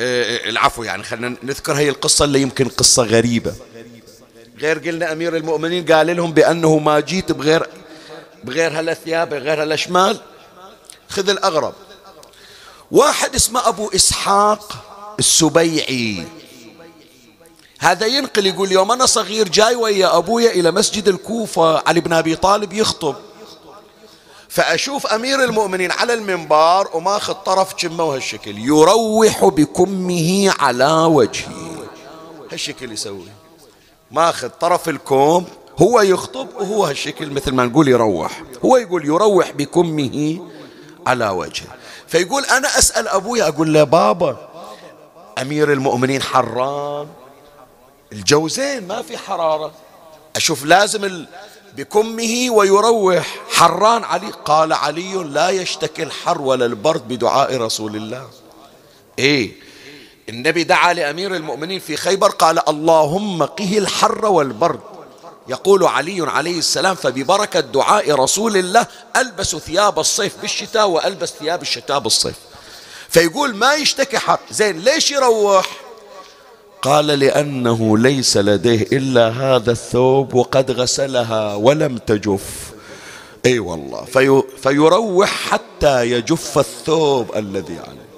آه، العفو يعني خلينا نذكر هي القصة اللي يمكن قصة غريبة. غير قلنا أمير المؤمنين قال لهم بأنه ما جيت بغير بغير هالثياب بغير هالأشمال خذ الأغرب. واحد اسمه أبو إسحاق السبيعي. هذا ينقل يقول يوم أنا صغير جاي ويا أبويا إلى مسجد الكوفة علي بن أبي طالب يخطب. فأشوف أمير المؤمنين على المنبر وماخذ طرف كمه وهالشكل يروح بكمه على وجهه. هالشكل يسوي. ماخذ طرف الكوم هو يخطب وهو هالشكل مثل ما نقول يروح. هو يقول يروح بكمه على وجهه. فيقول أنا أسأل أبويا أقول له بابا أمير المؤمنين حران الجوزين ما في حرارة. أشوف لازم. بكمه ويروح. حران علي. قال علي لا يشتكي الحر ولا البرد بدعاء رسول الله. إيه؟ النبي دعا لأمير المؤمنين في خيبر. قال اللهم قه الحر والبرد. يقول علي عليه السلام فببركة دعاء رسول الله ألبس ثياب الصيف بالشتاء وألبس ثياب الشتاء بالصيف. فيقول ما يشتكي حر زين ليش يروح؟ قال لأنه ليس لديه إلا هذا الثوب وقد غسلها ولم تجف. أي والله. في فيروح حتى يجف الثوب الذي عليه.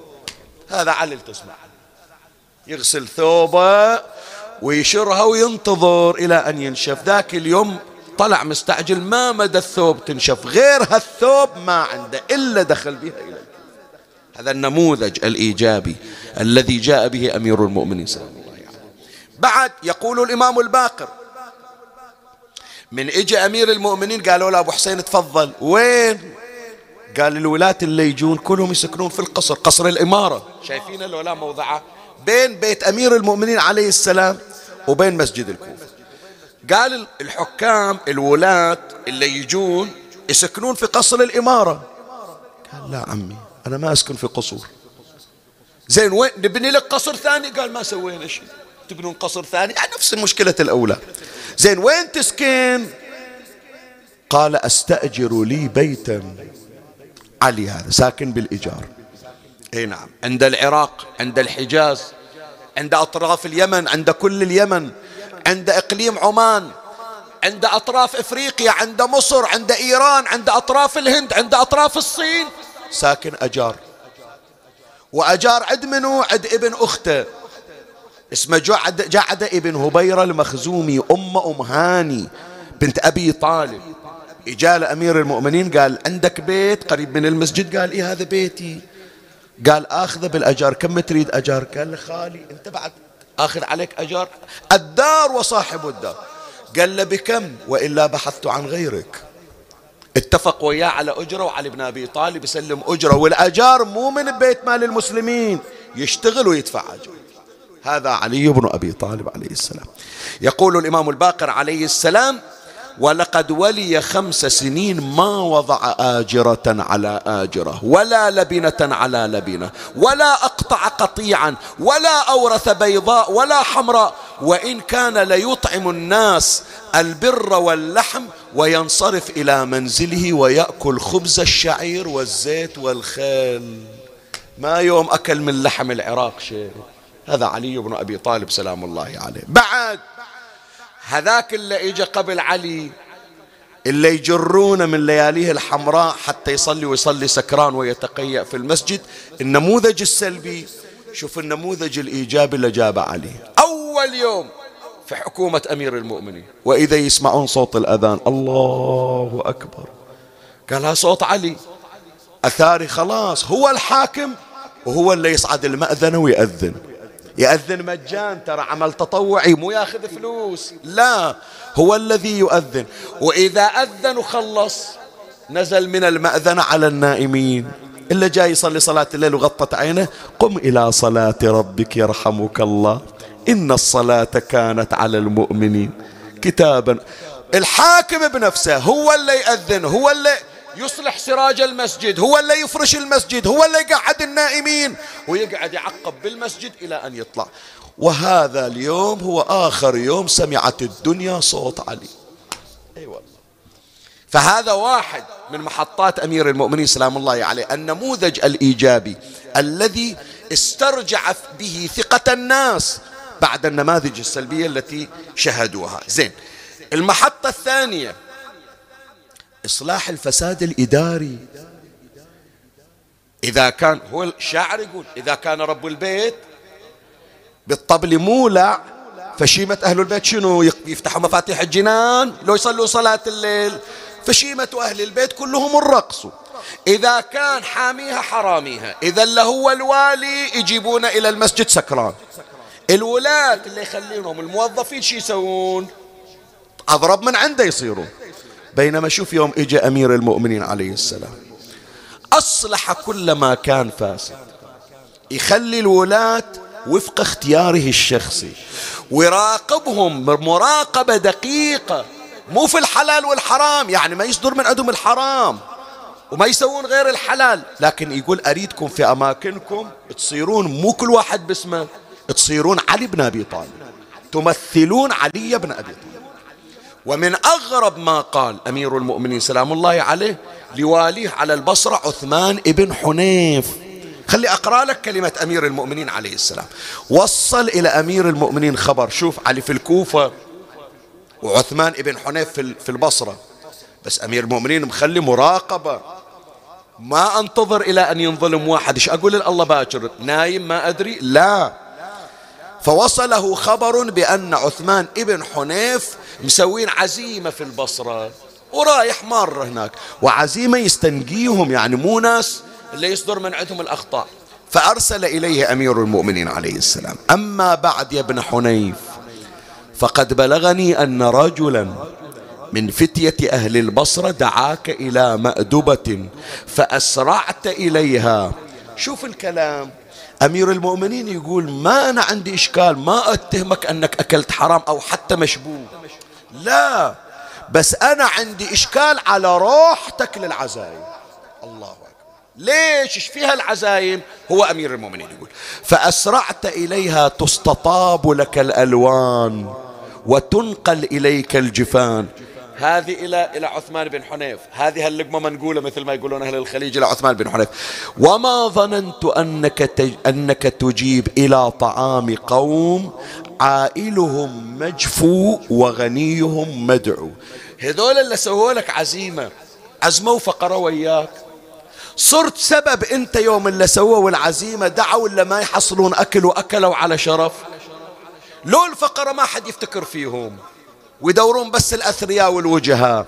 هذا علل تسمع. يغسل ثوبه ويشرها وينتظر إلى أن ينشف. ذاك اليوم طلع مستعجل ما مدى الثوب تنشف؟ غير هالثوب ما عنده إلا دخل بها إلى هذا النموذج الإيجابي الذي جاء به أمير المؤمنين صلى الله عليه وسلم. بعد يقول الإمام الباقر من اجى أمير المؤمنين قالوا له أبو حسين تفضل. وين؟ قال الولاة اللي يجون كلهم يسكنون في القصر قصر الإمارة. شايفين الولاة موضعة بين بيت أمير المؤمنين عليه السلام وبين مسجد الكوفة. قال الحكام الولاة اللي يجون يسكنون في قصر الإمارة. قال لا عمي. أنا ما أسكن في قصور. زين وين؟ نبني لك قصر ثاني؟ قال ما سوينا شيء. تبنون قصر ثاني؟ يعني نفس مشكلة الأولاد زين وين تسكن؟ قال أستأجر لي بيتا علي هذا ساكن بالإيجار. إي نعم. عند العراق عند الحجاز عند أطراف اليمن عند كل اليمن عند إقليم عمان عند أطراف إفريقيا عند مصر عند إيران عند أطراف الهند عند أطراف الصين. ساكن أجار. وأجار عد منه عد ابن أخته. اسمه جعد, جعد ابن هبيرة المخزومي أم أم هاني بنت أبي طالب. إجال أمير المؤمنين قال عندك بيت؟ قريب من المسجد. قال إيه هذا بيتي؟ قال آخذه بالأجار. كم تريد أجار؟ قال خالي أنت بعد آخذ عليك أجار. الدار وصاحب الدار. قال له بكم وإلا بحثت عن غيرك. اتفق وياه على أجرة وعلي بن أبي طالب يسلم أجرة والأجار مو من بيت مال المسلمين يشتغل ويدفع أجر هذا علي بن أبي طالب عليه السلام. يقول الإمام الباقر عليه السلام ولقد ولي خمس سنين ما وضع آجرة على آجرة ولا لبنة على لبنة ولا أقطع قطيعا ولا أورث بيضاء ولا حمراء وإن كان ليطعم الناس البر واللحم وينصرف إلى منزله ويأكل خبز الشعير والزيت والخيل ما يوم أكل من لحم العراق شيء. هذا علي بن أبي طالب سلام الله عليه. بعد هذاك اللي اجى قبل علي اللي يجرونه من لياليه الحمراء حتى يصلي ويصلي سكران ويتقيأ في المسجد النموذج السلبي. شوف النموذج الإيجابي اللي جابه علي. أول يوم في حكومة أمير المؤمنين. وإذا يسمعون صوت الأذان الله أكبر. قالها صوت علي. أثاري خلاص هو الحاكم وهو اللي يصعد المأذنة ويأذن. يأذن مجان ترى عمل تطوعي مو ياخذ فلوس. لا هو الذي يؤذن. وإذا أذن وخلص نزل من المأذنة على النائمين. إلا جاي يصلي صلاة الليل وغطت عينه قم إلى صلاة ربك يرحمك الله. إن الصلاة كانت على المؤمنين. كتابا. الحاكم بنفسه هو اللي يأذن هو اللي يصلح سراج المسجد هو اللي يفرش المسجد هو اللي يقعد النائمين ويقعد يعقب بالمسجد إلى أن يطلع. وهذا اليوم هو آخر يوم سمعت الدنيا صوت علي. أي والله فهذا واحد من محطات أمير المؤمنين سلام الله عليه النموذج الإيجابي الذي استرجع به ثقة الناس. بعد النماذج السلبية التي شهدوها. زين المحطة الثانية إصلاح الفساد الإداري. إذا كان هو الشاعر يقول إذا كان رب البيت بالطبل مولع فشيمة أهل البيت شنو؟ يفتحوا مفاتيح الجنان لو يصلوا صلاة الليل فشيمة أهل البيت كلهم الرقص. إذا كان حاميها حراميها إذا لهو الوالي يجيبون إلى المسجد سكران. الولاة اللي يخلينهم الموظفين شو يسوون؟ أضرب من عنده يصيرون. بينما شوف يوم اجى أمير المؤمنين عليه السلام. أصلح كل ما كان فاسد. يخلي الولاة وفق اختياره الشخصي. ويراقبهم مراقبة دقيقة. مو في الحلال والحرام يعني ما يصدر من عندهم الحرام. وما يسوون غير الحلال. لكن يقول أريدكم في أماكنكم تصيرون مو كل واحد باسمه. تصيرون علي بن أبي طالب تمثلون علي بن أبي طالب. ومن أغرب ما قال أمير المؤمنين سلام الله عليه لواليه على البصرة عثمان ابن حنيف. خلي أقرأ لك كلمة أمير المؤمنين عليه السلام. وصل إلى أمير المؤمنين خبر شوف علي في الكوفة وعثمان ابن حنيف في البصرة. بس أمير المؤمنين مخلي مراقبة. ما أنتظر إلى أن ينظلم واحد إيش أقول الله باكر. نايم ما أدري. لا. فوصله خبر بأن عثمان ابن حنيف مسوين عزيمة في البصرة ورايح مار هناك. وعزيمة يستنقيهم يعني مو ناس اللي يصدر من عندهم الأخطاء. فأرسل إليه أمير المؤمنين عليه السلام. أما بعد يا ابن حنيف فقد بلغني أن رجلا من فتية أهل البصرة دعاك إلى مأدبة فأسرعت إليها. شوف الكلام. أمير المؤمنين يقول ما أنا عندي إشكال ما أتهمك أنك أكلت حرام أو حتى مشبوه. لا بس أنا عندي إشكال على روحتك للعزايم. الله أكبر. ليش؟ إيش فيها العزايم؟ هو أمير المؤمنين يقول فأسرعت إليها تستطاب لك الألوان وتنقل إليك الجفان. هذه إلى إلى عثمان بن حنيف. هذه اللقمة منقولة مثل ما يقولون أهل الخليج إلى عثمان بن حنيف. وما ظننت أنك تج أنك تجيب إلى طعام قوم عائلهم مجفو وغنيهم مدعو. هذول اللي سووا لك عزيمة عزموا فقروا وياك. صرت سبب أنت يوم اللي سووا العزيمة دعوا اللي ما يحصلون أكل وأكلوا على شرف. لو الفقرة ما حد يفتكر فيهم. ويدورون بس الأثرياء والوجهاء.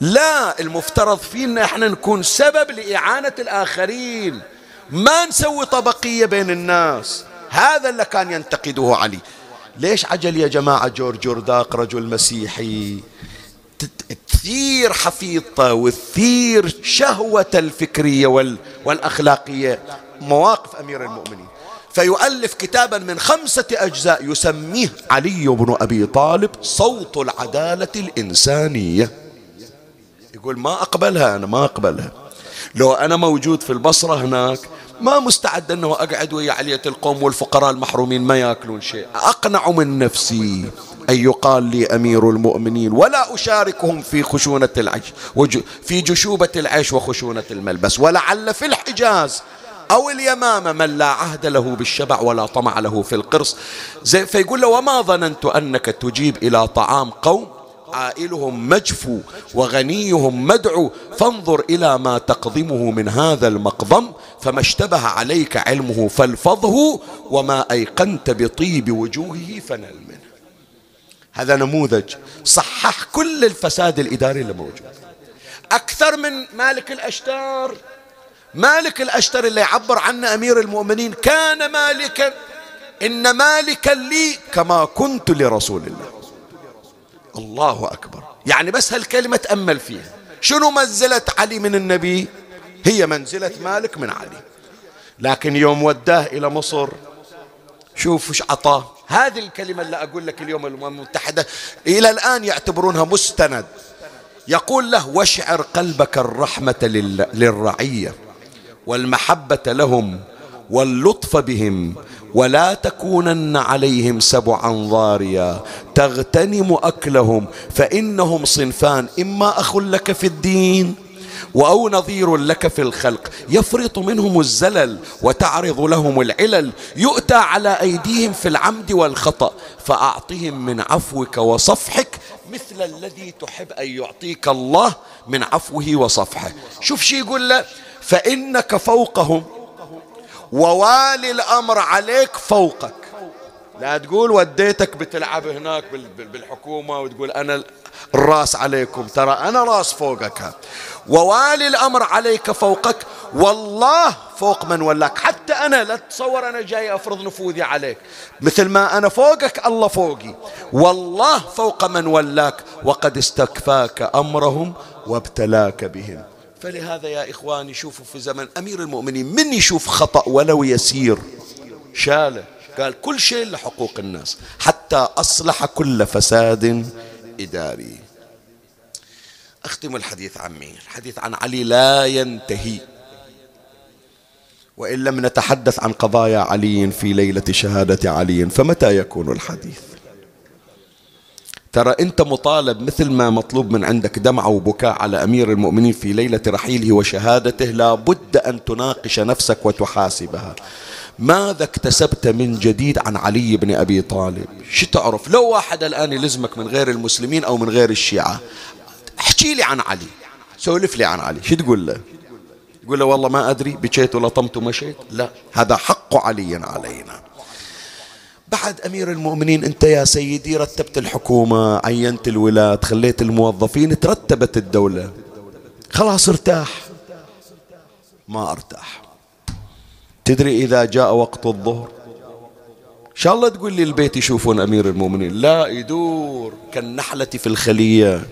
لا المفترض فينا إحنا نكون سبب لإعانة الآخرين. ما نسوي طبقية بين الناس. هذا اللي كان ينتقده علي. ليش عجل يا جماعة جورج جورداق رجل مسيحي؟ تثير حفيظته وتثير شهوة الفكرية والأخلاقية. مواقف أمير المؤمنين. فيؤلف كتابا من خمسة أجزاء يسميه علي بن أبي طالب صوت العدالة الإنسانية. يقول ما أقبلها أنا ما أقبلها. لو أنا موجود في البصرة هناك ما مستعد أنه أقعد ويا علية القوم والفقراء المحرومين ما يأكلون شيء. أقنع من نفسي أن يقال لي أمير المؤمنين ولا أشاركهم في خشونة العيش في جشوبة العيش وخشونة الملبس ولعل في الحجاز أو اليمامة من لا عهد له بالشبع ولا طمع له في القرص. زي فيقول له وما ظننت أنك تجيب إلى طعام قوم؟ عائلهم مجفو وغنيهم مدعو. فانظر إلى ما تقضمه من هذا المقضم فما اشتبه عليك علمه فالفظه وما أيقنت بطيب وجوهه فنل منه. هذا نموذج صحح كل الفساد الإداري اللي موجود. أكثر من مالك الأشتار مالك الأشتر اللي يعبر عنه أمير المؤمنين كان مالكا إن مالكا لي كما كنت لرسول الله. الله أكبر. يعني بس هالكلمة تأمل فيها. شنو منزلة علي من النبي؟ هي منزلة مالك من علي. لكن يوم وداه إلى مصر شوف إيش عطاه. هذه الكلمة اللي أقول لك اليوم الأمم المتحدة إلى الآن يعتبرونها مستند. يقول له واشعر قلبك الرحمة للرعية. والمحبة لهم واللطف بهم ولا تكونن عليهم سبعا ضاريا. تغتنم أكلهم فإنهم صنفان. إما أخ لك في الدين أو نظير لك في الخلق. يفرط منهم الزلل وتعرض لهم العلل. يؤتى على أيديهم في العمد والخطأ. فأعطهم من عفوك وصفحك مثل الذي تحب أن يعطيك الله من عفوه وصفحه. شوف شي يقول له فإنك فوقهم. ووالي الأمر عليك فوقك. لا تقول وديتك بتلعب هناك بالحكومة وتقول أنا الراس عليكم. ترى أنا راس فوقك. ووالي الأمر عليك فوقك. والله فوق من ولاك. حتى أنا لا تتصور أنا جاي أفرض نفوذي عليك. مثل ما أنا فوقك الله فوقي. والله فوق من ولاك. وقد استكفاك أمرهم وابتلاك بهم. فلهذا يا إخواني شوفوا في زمن أمير المؤمنين من يشوف خطأ ولو يسير؟ شاله قال كل شيء لحقوق الناس حتى أصلح كل فساد إداري. أختم الحديث عن مين؟ الحديث عن علي لا ينتهي. وإن لم نتحدث عن قضايا علي في ليلة شهادة علي فمتى يكون الحديث؟ ترى أنت مطالب مثل ما مطلوب من عندك دمعة وبكاء على أمير المؤمنين في ليلة رحيله وشهادته لا بد أن تناقش نفسك وتحاسبها. ماذا اكتسبت من جديد عن علي بن أبي طالب؟ شو تعرف؟ لو واحد الآن يلزمك من غير المسلمين أو من غير الشيعة احكي لي عن علي سولف لي عن علي شو تقول له؟ تقول له والله ما أدري بكيت ولطمت ومشيت؟ لا هذا حق علي علينا. بعد أمير المؤمنين أنت يا سيدي رتبت الحكومة عينت الولاة خليت الموظفين ترتبت الدولة. خلاص ارتاح. ما أرتاح. تدري إذا جاء وقت الظهر؟ إن شاء الله تقول لي البيت يشوفون أمير المؤمنين. لا يدور كالنحلة في الخلية.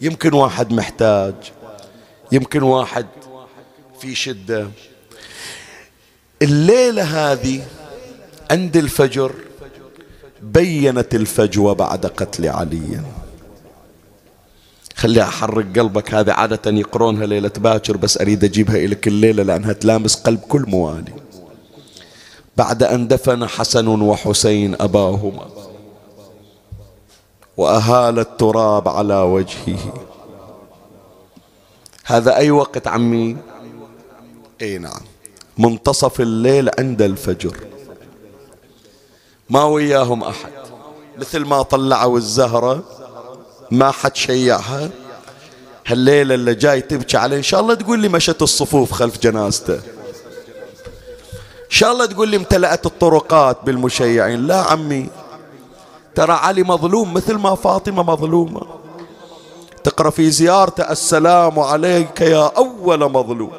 يمكن واحد محتاج. يمكن واحد في شدة. الليلة هذه عند الفجر بينت الفجوة بعد قتل علي. خليها أحرق قلبك هذه عادة يقرونها ليلة باكر بس أريد أجيبها إليك الليلة لأنها تلامس قلب كل موالي. بعد أن دفن حسن وحسين أباهما وأهال التراب على وجهه. هذا أي وقت عمي؟ أي نعم. منتصف الليل عند الفجر. ما وياهم أحد. مثل ما طلعوا الزهرة ما حد شيعها هالليلة اللي جاي تبكي عليه إن شاء الله تقول لي مشت الصفوف خلف جنازته. إن شاء الله تقول لي امتلأت الطرقات بالمشيعين. لا عمي. ترى علي مظلوم مثل ما فاطمة مظلومة. تقرأ في زيارته السلام عليك يا أول مظلوم.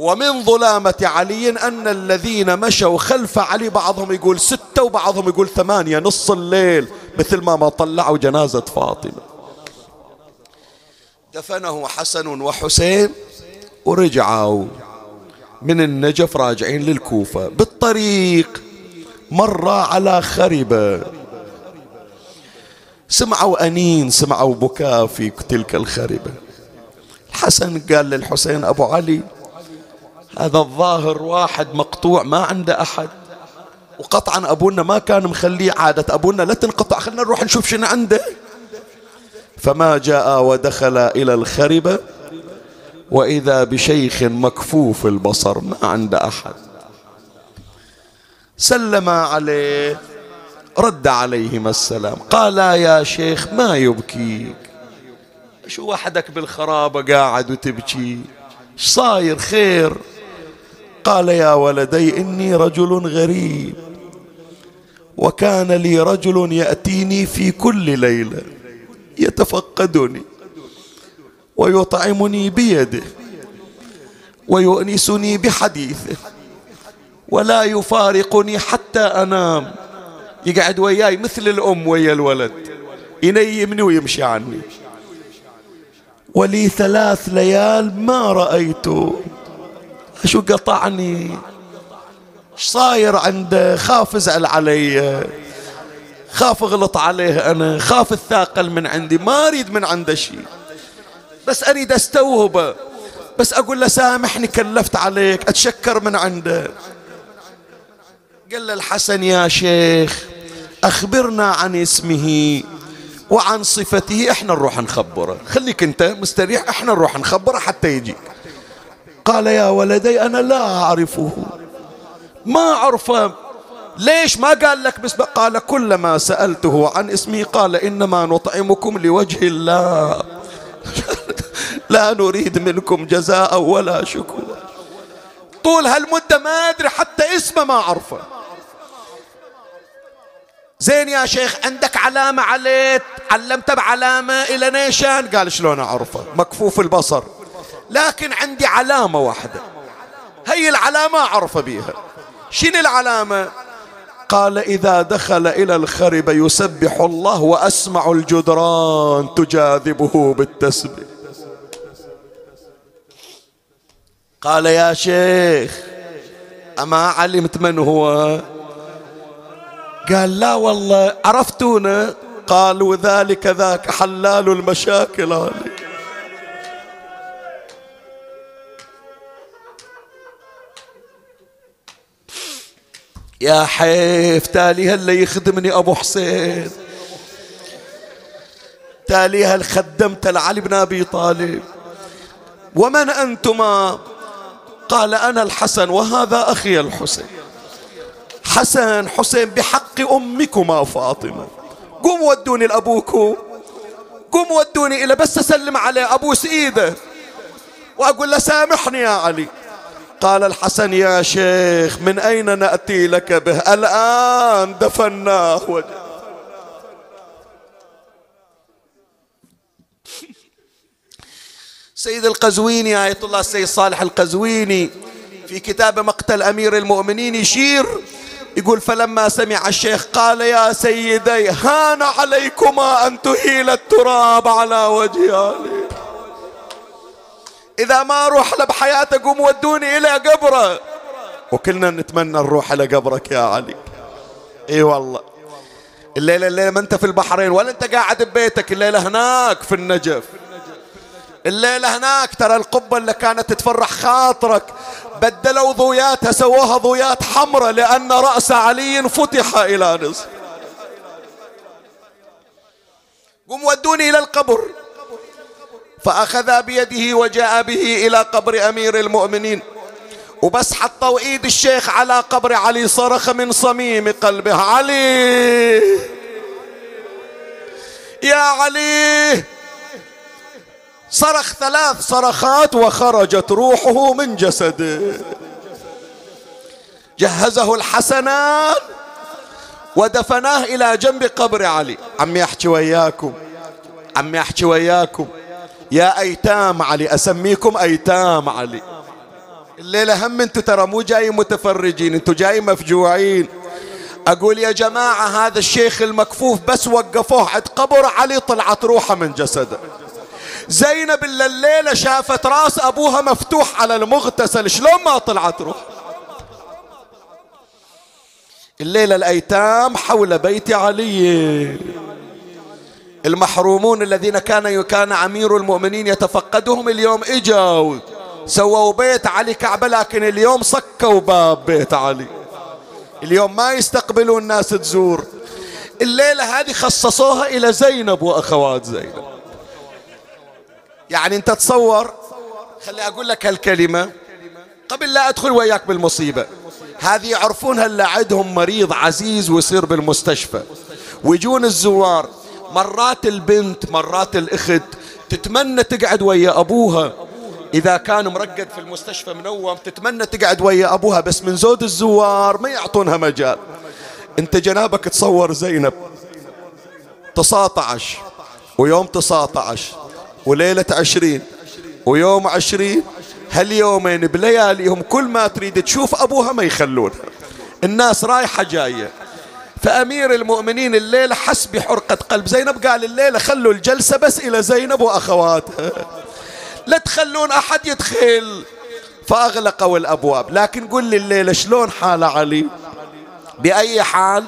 ومن ظلامة علي أن الذين مشوا خلف علي بعضهم يقول ستة وبعضهم يقول ثمانية نص الليل مثل ما ما طلعوا جنازة فاطمة. دفنه حسن وحسين ورجعوا من النجف راجعين للكوفة. بالطريق مر على خربة سمعوا أنين سمعوا بكاء في تلك الخربة الحسن قال للحسين أبو علي هذا الظاهر واحد مقطوع ما عنده أحد. وقطعا أبونا ما كان مخليه عادة. أبونا لا تنقطع خلنا نروح نشوف شنو عنده. فما جاء ودخل إلى الخربة وإذا بشيخ مكفوف البصر ما عنده أحد. سلم عليه رد عليهما السلام. قال يا شيخ ما يبكيك؟ شو وحدك بالخرابة قاعد وتبكي؟ صاير؟ خير؟ قال يا ولدي إني رجل غريب وكان لي رجل يأتيني في كل ليلة يتفقدني ويطعمني بيده ويؤنسني بحديثه ولا يفارقني حتى أنام. يقعد وياي مثل الأم ويا الولد. ينيمني ويمشي عني. ولي ثلاث ليال ما رأيته. شو قطعني؟ صاير عنده خاف ازعل علي؟ خاف أغلط عليه أنا خاف الثاقل من عندي ما أريد من عنده شيء. بس أريد استوهبه بس أقول له سامحني كلفت عليك أتشكر من عنده. قال له الحسن يا شيخ أخبرنا عن اسمه وعن صفته إحنا نروح نخبره. خليك أنت مستريح إحنا نروح نخبره حتى يجيك. قال يا ولدي أنا لا أعرفه. ما اعرفه ليش ما قال لك بس قال كلما سألته عن اسمي قال إنما نطعمكم لوجه الله. [laughs] لا نريد منكم جزاء ولا شكور طول هالمدة ما أدري حتى اسمه ما أعرفه. زين يا شيخ عندك علامة عليه علمته بعلامة إلى نيشان؟ قال شلون أعرفه؟ مكفوف البصر. لكن عندي علامة واحدة. هي العلامة أعرف بيها. شنو العلامة؟ قال إذا دخل إلى الخرب يسبح الله وأسمع الجدران تجاذبه بالتسبيح. قال يا شيخ أما علمت من هو؟ قال لا والله عرفتونا؟ قالوا ذلك ذاك حلال المشاكل عليك يا حيف تالي هلا يخدمني أبو حسين. تاليها خدمت لعلي بن أبي طالب. ومن أنتما؟ قال أنا الحسن وهذا أخي الحسين. حسن حسين بحق أمكما فاطمة. قوم ودوني لأبوكم. قوم ودوني إلى بس أسلم عليه أبوس إيده وأقول له سامحني يا علي. قال الحسن يا شيخ من أين نأتي لك به؟ الآن دفناه وجه سيد القزويني آية الله السيد صالح القزويني في كتاب مقتل أمير المؤمنين يشير يقول فلما سمع الشيخ قال يا سيدي هان عليكما أن تهيل التراب على وجه إذا ما أروح له بحياته قوم ودوني إلى قبره وكلنا نتمنى نروح إلى قبرك يا علي. إي والله. الليلة الليلة ما أنت في البحرين ولا أنت قاعد ببيتك الليلة هناك في النجف. الليلة هناك ترى القبة اللي كانت تفرح خاطرك بدلوا ضوياتها سووها ضويات حمراء لأن رأس علي فتح إلى نصف. قم ودوني إلى القبر. فأخذ بيده وجاء به إلى قبر أمير المؤمنين. وبس حطوا ايد الشيخ على قبر علي صرخ من صميم قلبه علي! يا علي! صرخ ثلاث صرخات وخرجت روحه من جسده. جهزه الحسنان ودفناه إلى جنب قبر علي. عمي أحكي وياكم عمي أحكي وياكم. يا أيتام علي أسميكم أيتام علي. الليلة هم انتو ترى مو جاي متفرجين انتو جاي مفجوعين. أقول يا جماعة هذا الشيخ المكفوف بس وقفوه عند قبر علي طلعت روحه من جسده. زينب إلا الليلة شافت راس أبوها مفتوح على المغتسل شلون ما طلعت روح الليلة الأيتام حول بيت علي. المحرومون الذين كان كان أمير المؤمنين يتفقدهم اليوم اجوا سووا بيت علي كعبة لكن اليوم صكوا باب بيت علي. اليوم ما يستقبلون الناس تزور. الليلة هذه خصصوها إلى زينب وأخوات زينب. يعني أنت تصور خلي أقول لك هالكلمة قبل لا أدخل وياك بالمصيبة. هذه يعرفون هلا عندهم مريض عزيز ويصير بالمستشفى. ويجون الزوار. مرات البنت مرات الأخت تتمنى تقعد ويا أبوها. إذا كان مرقد في المستشفى منوم تتمنى تقعد ويا أبوها بس من زود الزوار ما يعطونها مجال. أنت جنابك تصور زينب. 19 ويوم 19 وليلة عشرين. ويوم عشرين. هاليومين بلياليهم كل ما تريد تشوف أبوها ما يخلونها. الناس رايحة جاية. فأمير المؤمنين الليلة حس بحرقة قلب. زينب قال الليلة خلوا الجلسة بس إلى زينب وأخواتها لا تخلون أحد يدخل. فأغلقوا الأبواب. لكن قل لي الليلة شلون حال علي؟ بأي حال؟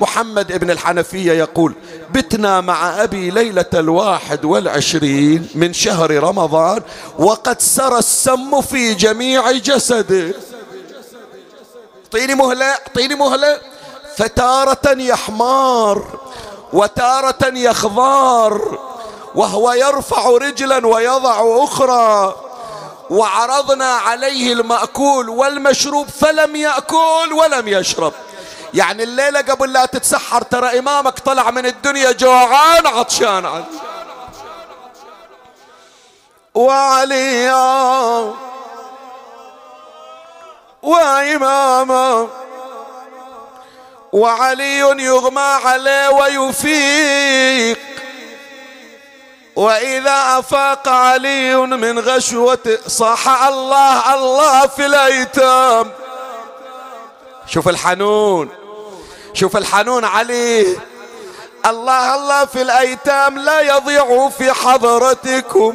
محمد ابن الحنفية يقول بتنا مع أبي ليلة الواحد والعشرين من شهر رمضان وقد سرى السم في جميع جسده. اعطيني مهلة؟ اعطيني مهلة؟ فتارة يحمار وتارة يخضار وهو يرفع رجلا ويضع أخرى وعرضنا عليه المأكول والمشروب فلم يأكل ولم يشرب. يعني الليلة قبل لا تتسحر ترى إمامك طلع من الدنيا جوعان عطشان عن وعلي وإماما وعلي يغمى عليه ويفيق. وإذا أفاق علي من غشوته صاح الله الله في الأيتام. شوف الحنون شوف الحنون عليه الله الله في الأيتام لا يضيع في حضرتكم.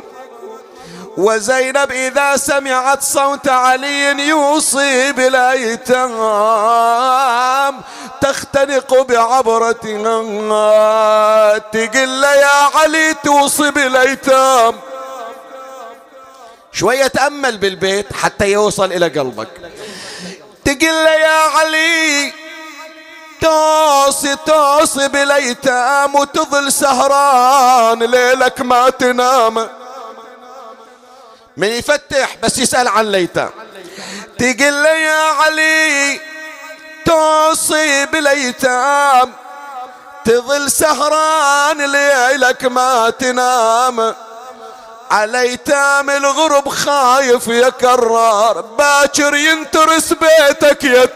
وزينب إذا سمعت صوت علي يوصي بالأيتام تختنق بعبرتها تقل يا علي توصي بالأيتام. شوية تأمل بالبيت حتى يوصل إلى قلبك. تقل يا علي توصي توصي بالأيتام وتظل سهران ليلك ما تنام. من يفتح بس يسأل عن الايتام تقول لي يا علي توصي بالايتام تظل سهران ليلك ما تنام. على ايتام الغرب خايف يا كرار باكر ينترس بيتك يت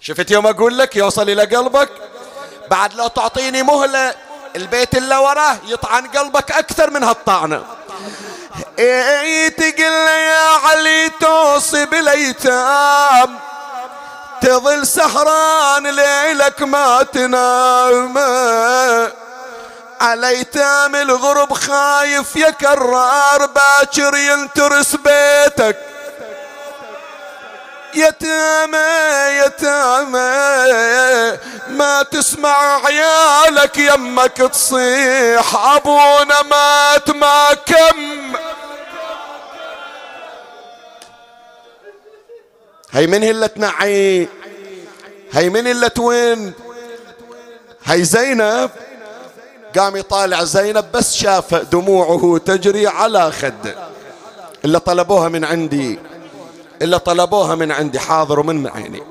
شفت يوم أقول لك يوصل إلى قلبك؟ بعد لو تعطيني مهلة البيت اللي وراه يطعن قلبك أكثر من هالطعنة. إيه تقل يا علي توصي بالأيتام. تظل سهران ليلك ما تنام. على ايتام الغرب خايف يا كرار باكر ينترس بيتك. يتامى يتامى. ما تسمع عيالك يمك تصيح. أبونا مات ما كم. هي من اللي تنعي؟ هي من اللي توين؟ هي زينب. قام يطالع زينب بس شاف دموعه تجري على خده إلا طلبوها من عندي. إلا طلبوها من عندي حاضر ومن عيني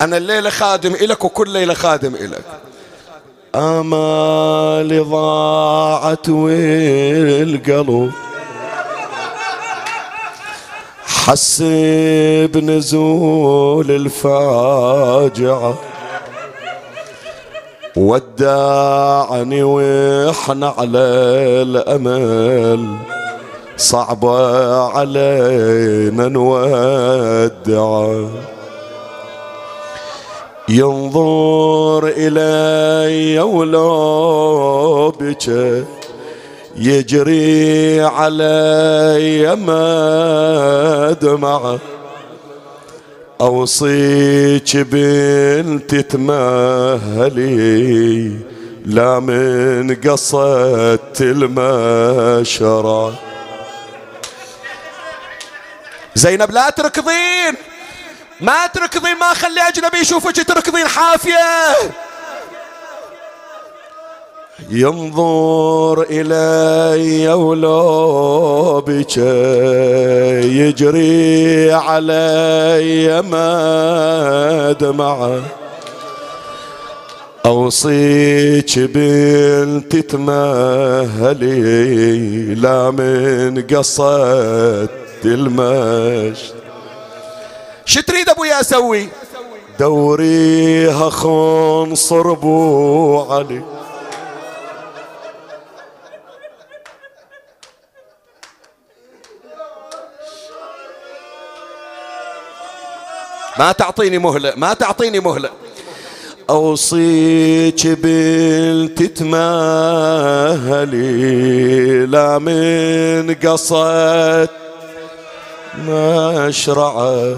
أنا الليلة خادم إلك وكل ليلة خادم إلك. آمالي ضاعت والقلب حس بنزول الفاجعة. ودعني وإحنا على الأمل. صعبة علينا نودع. ينظر إلي ولو بك يجري علي ما دمعه أوصيك بنت تمهلي لا من قصدت المشرة زينب لا تركضين. ما تركضين ما خلي أجنبي يشوفك تركضين حافية. ينظر إلي ولو بك يجري علي ما دمعه أوصيك بنت تمهلي لا من قصد المش شو تريد أبويا أسوي؟ دوريها خون صربو علي. ما تعطيني مهلة ما تعطيني مهلة. أوصيك بنت تمهلي لا من قصد مشرعة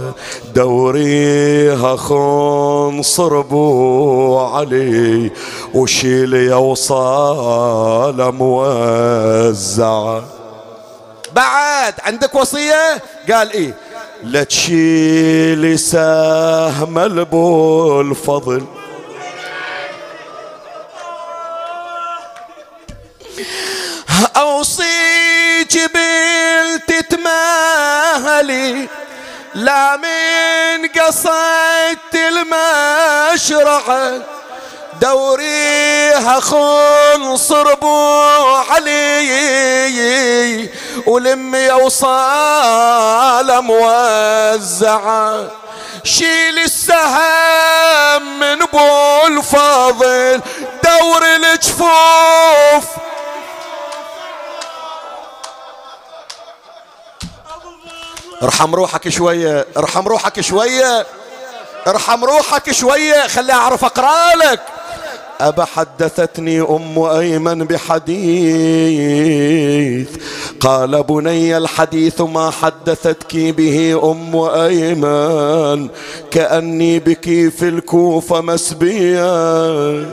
دوريها خون صربو علي وشيل يوصال موزعة بعد عندك وصية؟ قال إيه؟ لا تشيلي سهم البو الفضل لا من قصدت المشرعة دوريها خون صربو علي ولمي وصال موزعة. شيل السهم من أبو الفاضل دور الجفوف ارحم روحك شوية ارحم روحك شوية ارحم روحك شوية خلي أعرف أقرأ لك. أبا حدثتني أم أيمن بحديث قال بني الحديث ما حدثتك به أم أيمن كأني بك في الكوفة مسبيا.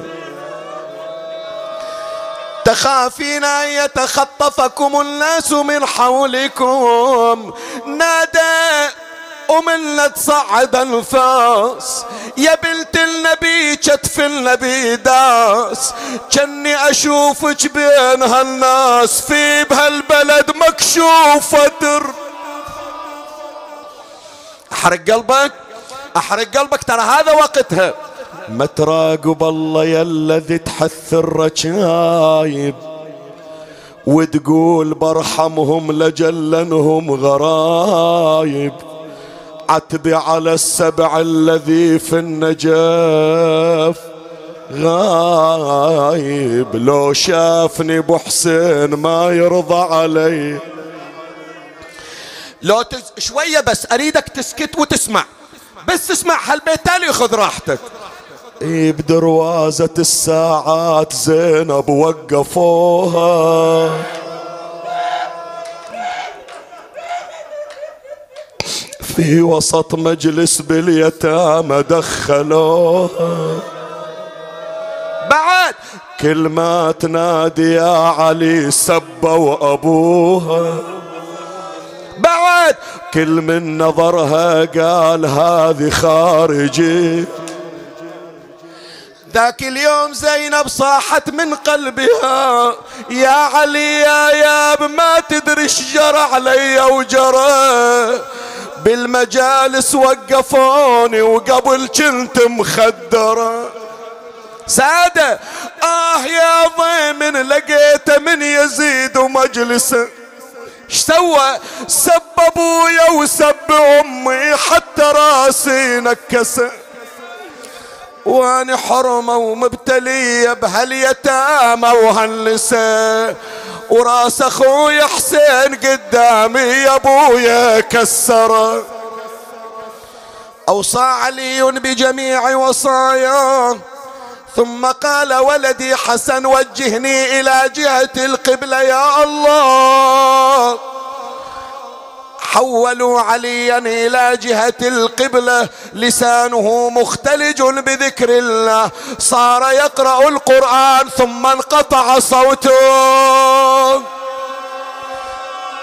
تخافين أن يتخطفكم الناس من حولكم. نادى ومنا تصعد انفاس يا بنت النبي كتف النبي داس. كني اشوفك بين هالناس في بهالبلد مكشوف در أحرق قلبك. أحرق قلبك. ترى هذا وقتها ما تراقب الله يا الذي تحث الرجايب. وتقول برحمهم لجلنهم غرايب. عتبي على السبع الذي في النجاف غايب. لو شافني أبو حسين ما يرضى علي. لو تس... شوية بس أريدك تسكت وتسمع. بس تسمع هالبيت تالي خذ راحتك. بدروازة الساعات زينب وقفوها. في وسط مجلس باليتامى دخلوها. بعد كل ما تنادي يا علي سبوا أبوها. بعد كل من نظرها قال هذه خارجي. ذاك اليوم زينب صاحت من قلبها. يا علي يا ياب ما تدري إيش جرى علي وجرى. بالمجالس وقفوني وقبل كنت مخدرة. سادة آه يا ضيمن لقيته من يزيد ومجلسه إيش سوى؟ سب أبويا وسب أمي حتى راسي نكسه. واني حرمة ومبتلية بهاليتامى وهالنساء. وراس أخوي حسين قدامي يا أبويا كسره أوصى علي بجميع وصاياه ثم قال ولدي حسن وجهني إلى جهة القبلة يا الله. حولوا عليا إلى جهة القبلة لسانه مختلج بذكر الله. صار يقرأ القرآن ثم انقطع صوته.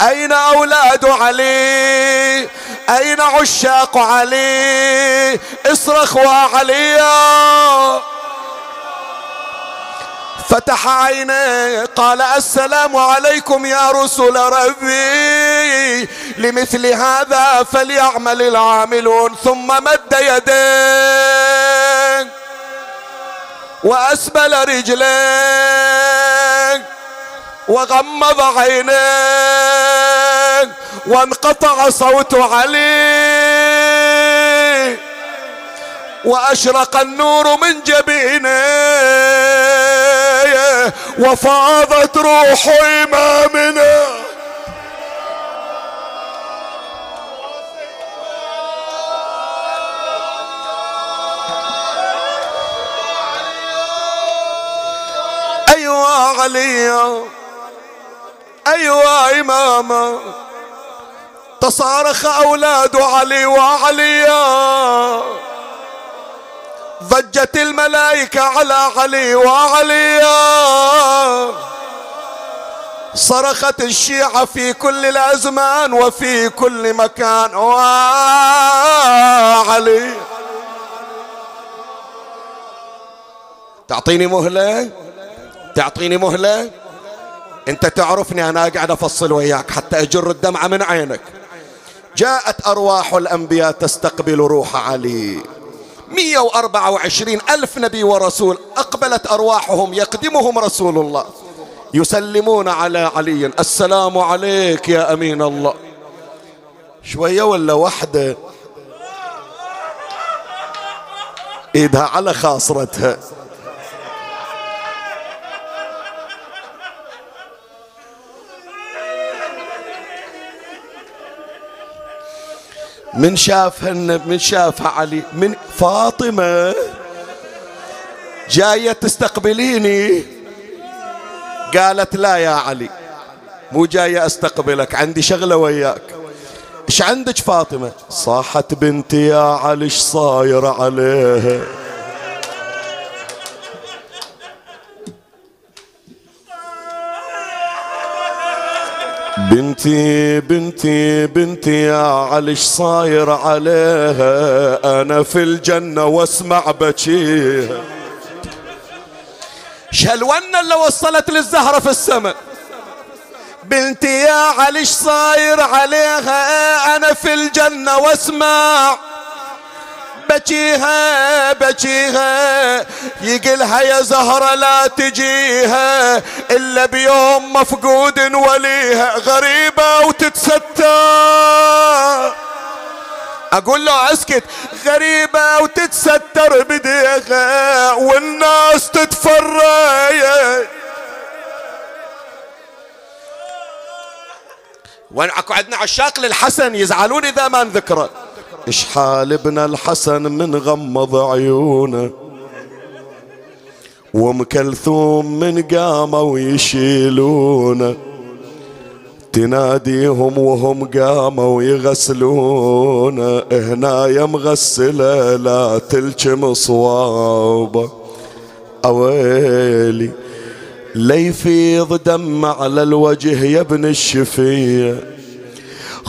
أين أولاد علي؟ أين عشاق علي؟ اصرخوا عليا فتح عينيه قال السلام عليكم يا رسل ربي. لمثل هذا فليعمل العاملون ثم مد يديه. وأسبل رجليه. وغمض عينيه. وانقطع صوت علي. وأشرق النور من جبينه وفاضت روح إمامنا. أيوة علي أيوة إماما. تصارخ أولاد علي وعليا. ضجت الملائكة على علي وعليا صرخت الشيعة في كل الأزمان وفي كل مكان. وعلي. تعطيني مهلة؟ تعطيني مهلة؟ انت تعرفني أنا قاعد افصل وياك حتى اجر الدمعة من عينك. جاءت أرواح الأنبياء تستقبل روح علي. 124 ألف نبي ورسول أقبلت أرواحهم يقدمهم رسول الله. يسلمون على علي. السلام عليك يا أمين الله. شوية ولا وحدة إيدها على خاصرتها. من شافها من شافها علي من فاطمة. جاية تستقبليني. قالت لا يا علي مو جاية أستقبلك عندي شغلة وياك. إيش عندك فاطمة؟ صاحت بنتي يا علي إيش صاير عليها؟ بنتي بنتي بنتي يا علي صاير عليها؟ أنا في الجنة واسمع بكيها شلونا اللي وصلت للزهرة في السماء. بنتي يا علي صاير عليها؟ أنا في الجنة واسمع. بجيها بجيها. يقلها يا زهرة لا تجيها. إلا بيوم مفقود وليها. غريبة وتتستر. أقول له اسكت. غريبة وتتستر بديها والناس تتفرج. وين أكو عندنا عشاق للحسن يزعلون إذا ما نذكره اشحال ابن الحسن من غمض عيونه؟ وأم كلثوم من قاموا يشيلونه. تناديهم وهم قاموا يغسلونه. هنا يا مغسلة لا تلجم صوابه. أويلي ليفيض دم على الوجه يا ابن الشفيه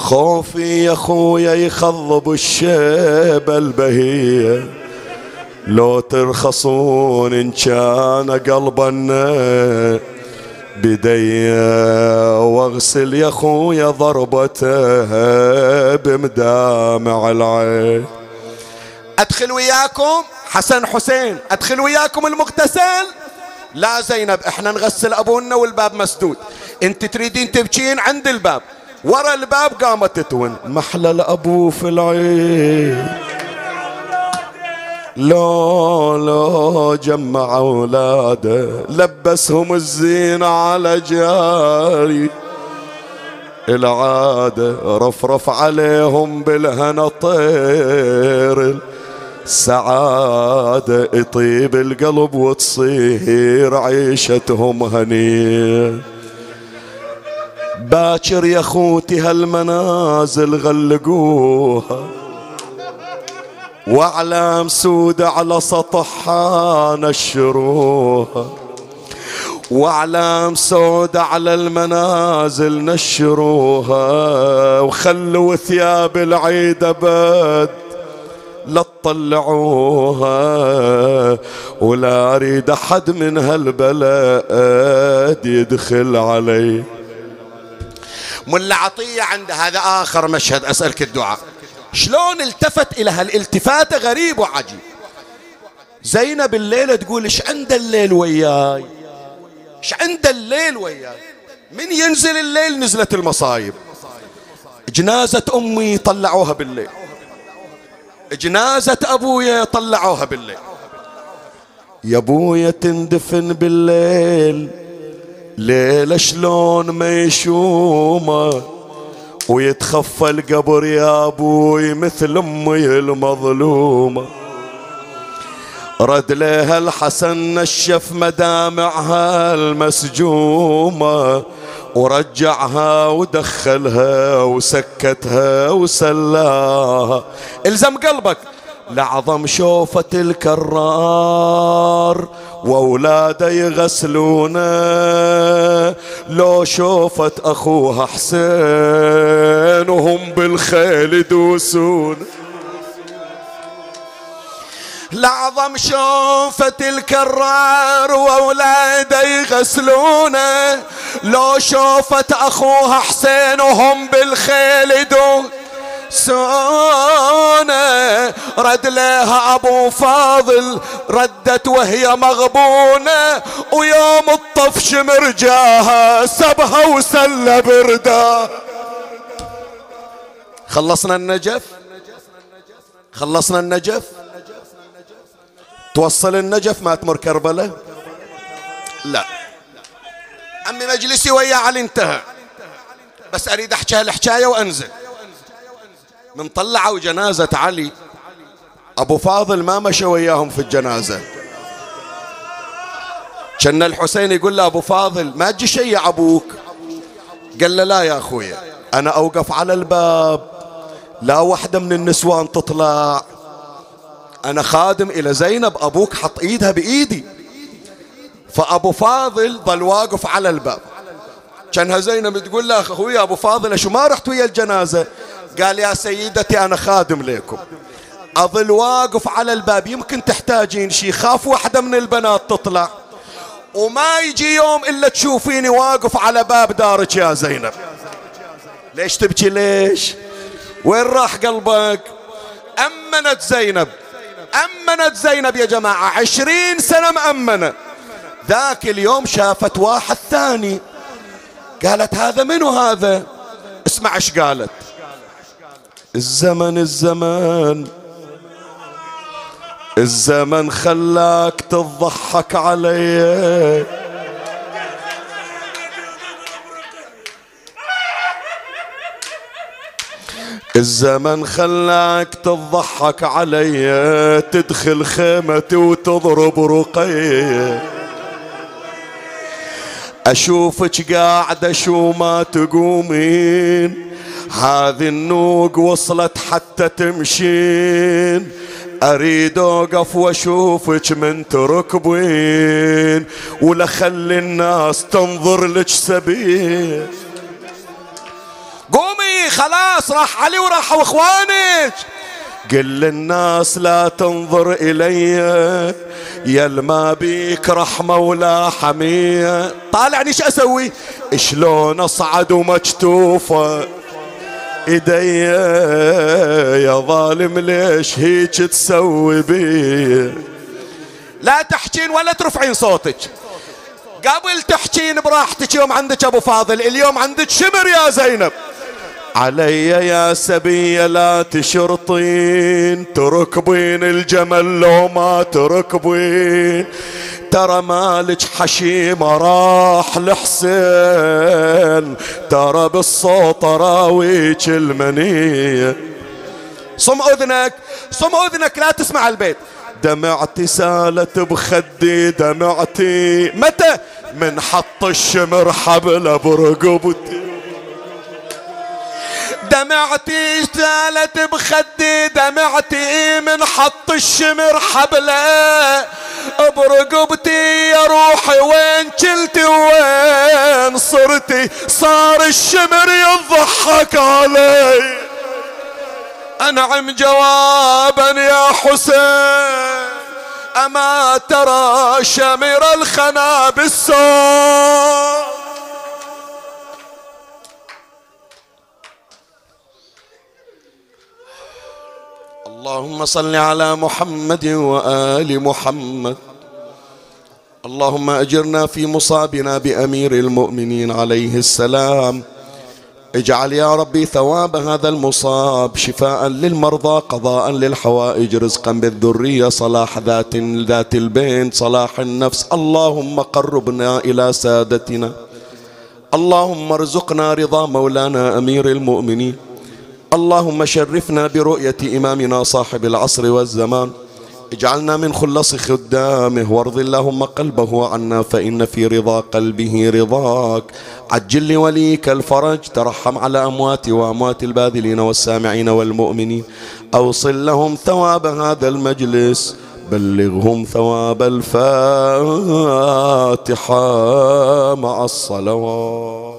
خوفي يا خويا يخضب الشيبة البهية. لو ترخصون إن كان قلبنا بدي واغسل يا خويا ضربته بمدامع العين. أدخل وياكم حسن حسين أدخل وياكم المغتسل. لا زينب إحنا نغسل أبونا والباب مسدود. إنت تريدين تبكين عند الباب. ورا الباب قامت تتون. محلى الابو في العين لو لو جمع اولاده لبسهم الزينة على جاري. العادة رفرف عليهم بالهنا طير. السعادة يطيب القلب وتصير عيشتهم هنيه باكر يا خوتي هالمنازل غلقوها. وأعلام سودة على سطحها نشروها. وأعلام سودة على المنازل نشروها. وخلوا ثياب العيد أبد لا تطلعوها. ولا أريد أحد من هالبلد يدخل علي. ملا عطية عند هذا آخر مشهد. أسألك الدعاء. شلون التفت إلى هالالتفاتة غريب وعجيب؟ زينب الليلة تقول إيش عند الليل وياي؟ إيش عند الليل وياي؟ من ينزل الليل نزلت المصايب. جنازة أمي طلعوها بالليل. جنازة أبويا طلعوها بالليل. يا أبويا تندفن بالليل. ليلة شلون ما يشومه ويتخفى القبر يا أبوي مثل أمي المظلومة. رد لها الحسن نشف مدامعها المسجومة ورجعها ودخلها وسكتها وسلاها. إلزم قلبك. لعظم شوفة الكرار وأولاده يغسلونه لو شوفت أخوها حسين وهم بالخيل يدوسون. لعظم شوفة الكرار وأولاده يغسلونه لو شوفت أخوها حسين وهم بالخيل يدوسون. سونة. رد لها أبو فاضل ردت وهي مغبونة. ويوم الطفش مرجاها سبها وسل بردا. خلصنا النجف؟ خلصنا النجف؟ توصل النجف ما تمر كربلة؟ لا. عمي مجلسي ويا علي انتهى. بس أريد احكي هالحكايه وأنزل. من طلعوا جنازة علي. أبو فاضل ما مشى وياهم في الجنازة. كان الحسين يقول له أبو فاضل ما تجي شيء أبوك؟ قال له لا يا أخويا أنا أوقف على الباب. لا وحدة من النسوان تطلع. أنا خادم إلى زينب أبوك حط إيدها بإيدي. فأبو فاضل ظل واقف على الباب. كانها زينب تقول له أخوي أبو فاضل شو ما رحت ويا الجنازة؟ قال يا سيدتي أنا خادم لكم. أظل واقف على الباب. يمكن تحتاجين شي. خاف واحدة من البنات تطلع. وما يجي يوم إلا تشوفيني واقف على باب دارك يا زينب. ليش تبكي ليش؟ وين راح قلبك؟ أمنت زينب. أمنت زينب يا جماعة. عشرين سنة مأمنة. ذاك اليوم شافت واحد ثاني. قالت هذا منو هذا؟ اسمع إيش قالت. الزمن الزمان الزمن خلاك تضحك علي الزمن خلاك تضحك علي تدخل خيمتي وتضرب رقي أشوفك قاعدة شو ما تقومين. هذه النوق وصلت حتى تمشين. أريد أوقف وأشوفك من تركبين ولا خلي الناس تنظر لك سبيل. قومي خلاص راح علي وراح إخوانك. قل للناس لا تنظر إلي. يا ما بيك رحمة ولا حمية. طالعني إيش أسوي؟ شلون أصعد ومكتوفة إيدي يا ظالم ليش هيك تسوي بي؟ لا تحكين ولا ترفعين صوتك. قبل تحكين براحتك يوم عندك أبو فاضل اليوم عندك شمر يا زينب. علي يا سبية لا تشرطين تركبين الجمل لو ما تركبين ترى مالك حشيمة راح لحسين. ترى بالصوت راويك المنية صم أذنك صم أذنك لا تسمع البيت. دمعتي سالت بخدي دمعتي متى؟ من حط الشمر حبل برقبتي. دمعتي سالت بخدي دمعتي من حط الشمر حبله. برقبتي يا روحي وين كلتي وين صرتي؟ صار الشمر يضحك علي. أنعم جوابا يا حسين. أما ترى شمر الخنا بالصوت. اللهم صل على محمد وآل محمد. اللهم أجرنا في مصابنا بأمير المؤمنين عليه السلام. اجعل يا ربي ثواب هذا المصاب شفاء للمرضى قضاء للحوائج رزقا بالذرية صلاح ذات ذات البين صلاح النفس. اللهم قربنا إلى سادتنا. اللهم ارزقنا رضا مولانا أمير المؤمنين. اللهم شرفنا برؤية إمامنا صاحب العصر والزمان. اجعلنا من خلص خدامه وارض اللهم قلبه عنا فإن في رضا قلبه رضاك. عجل لوليك الفرج ترحم على أموات وأموات الباذلين والسامعين والمؤمنين. أوصل لهم ثواب هذا المجلس بلغهم ثواب الفاتحة مع الصلوات.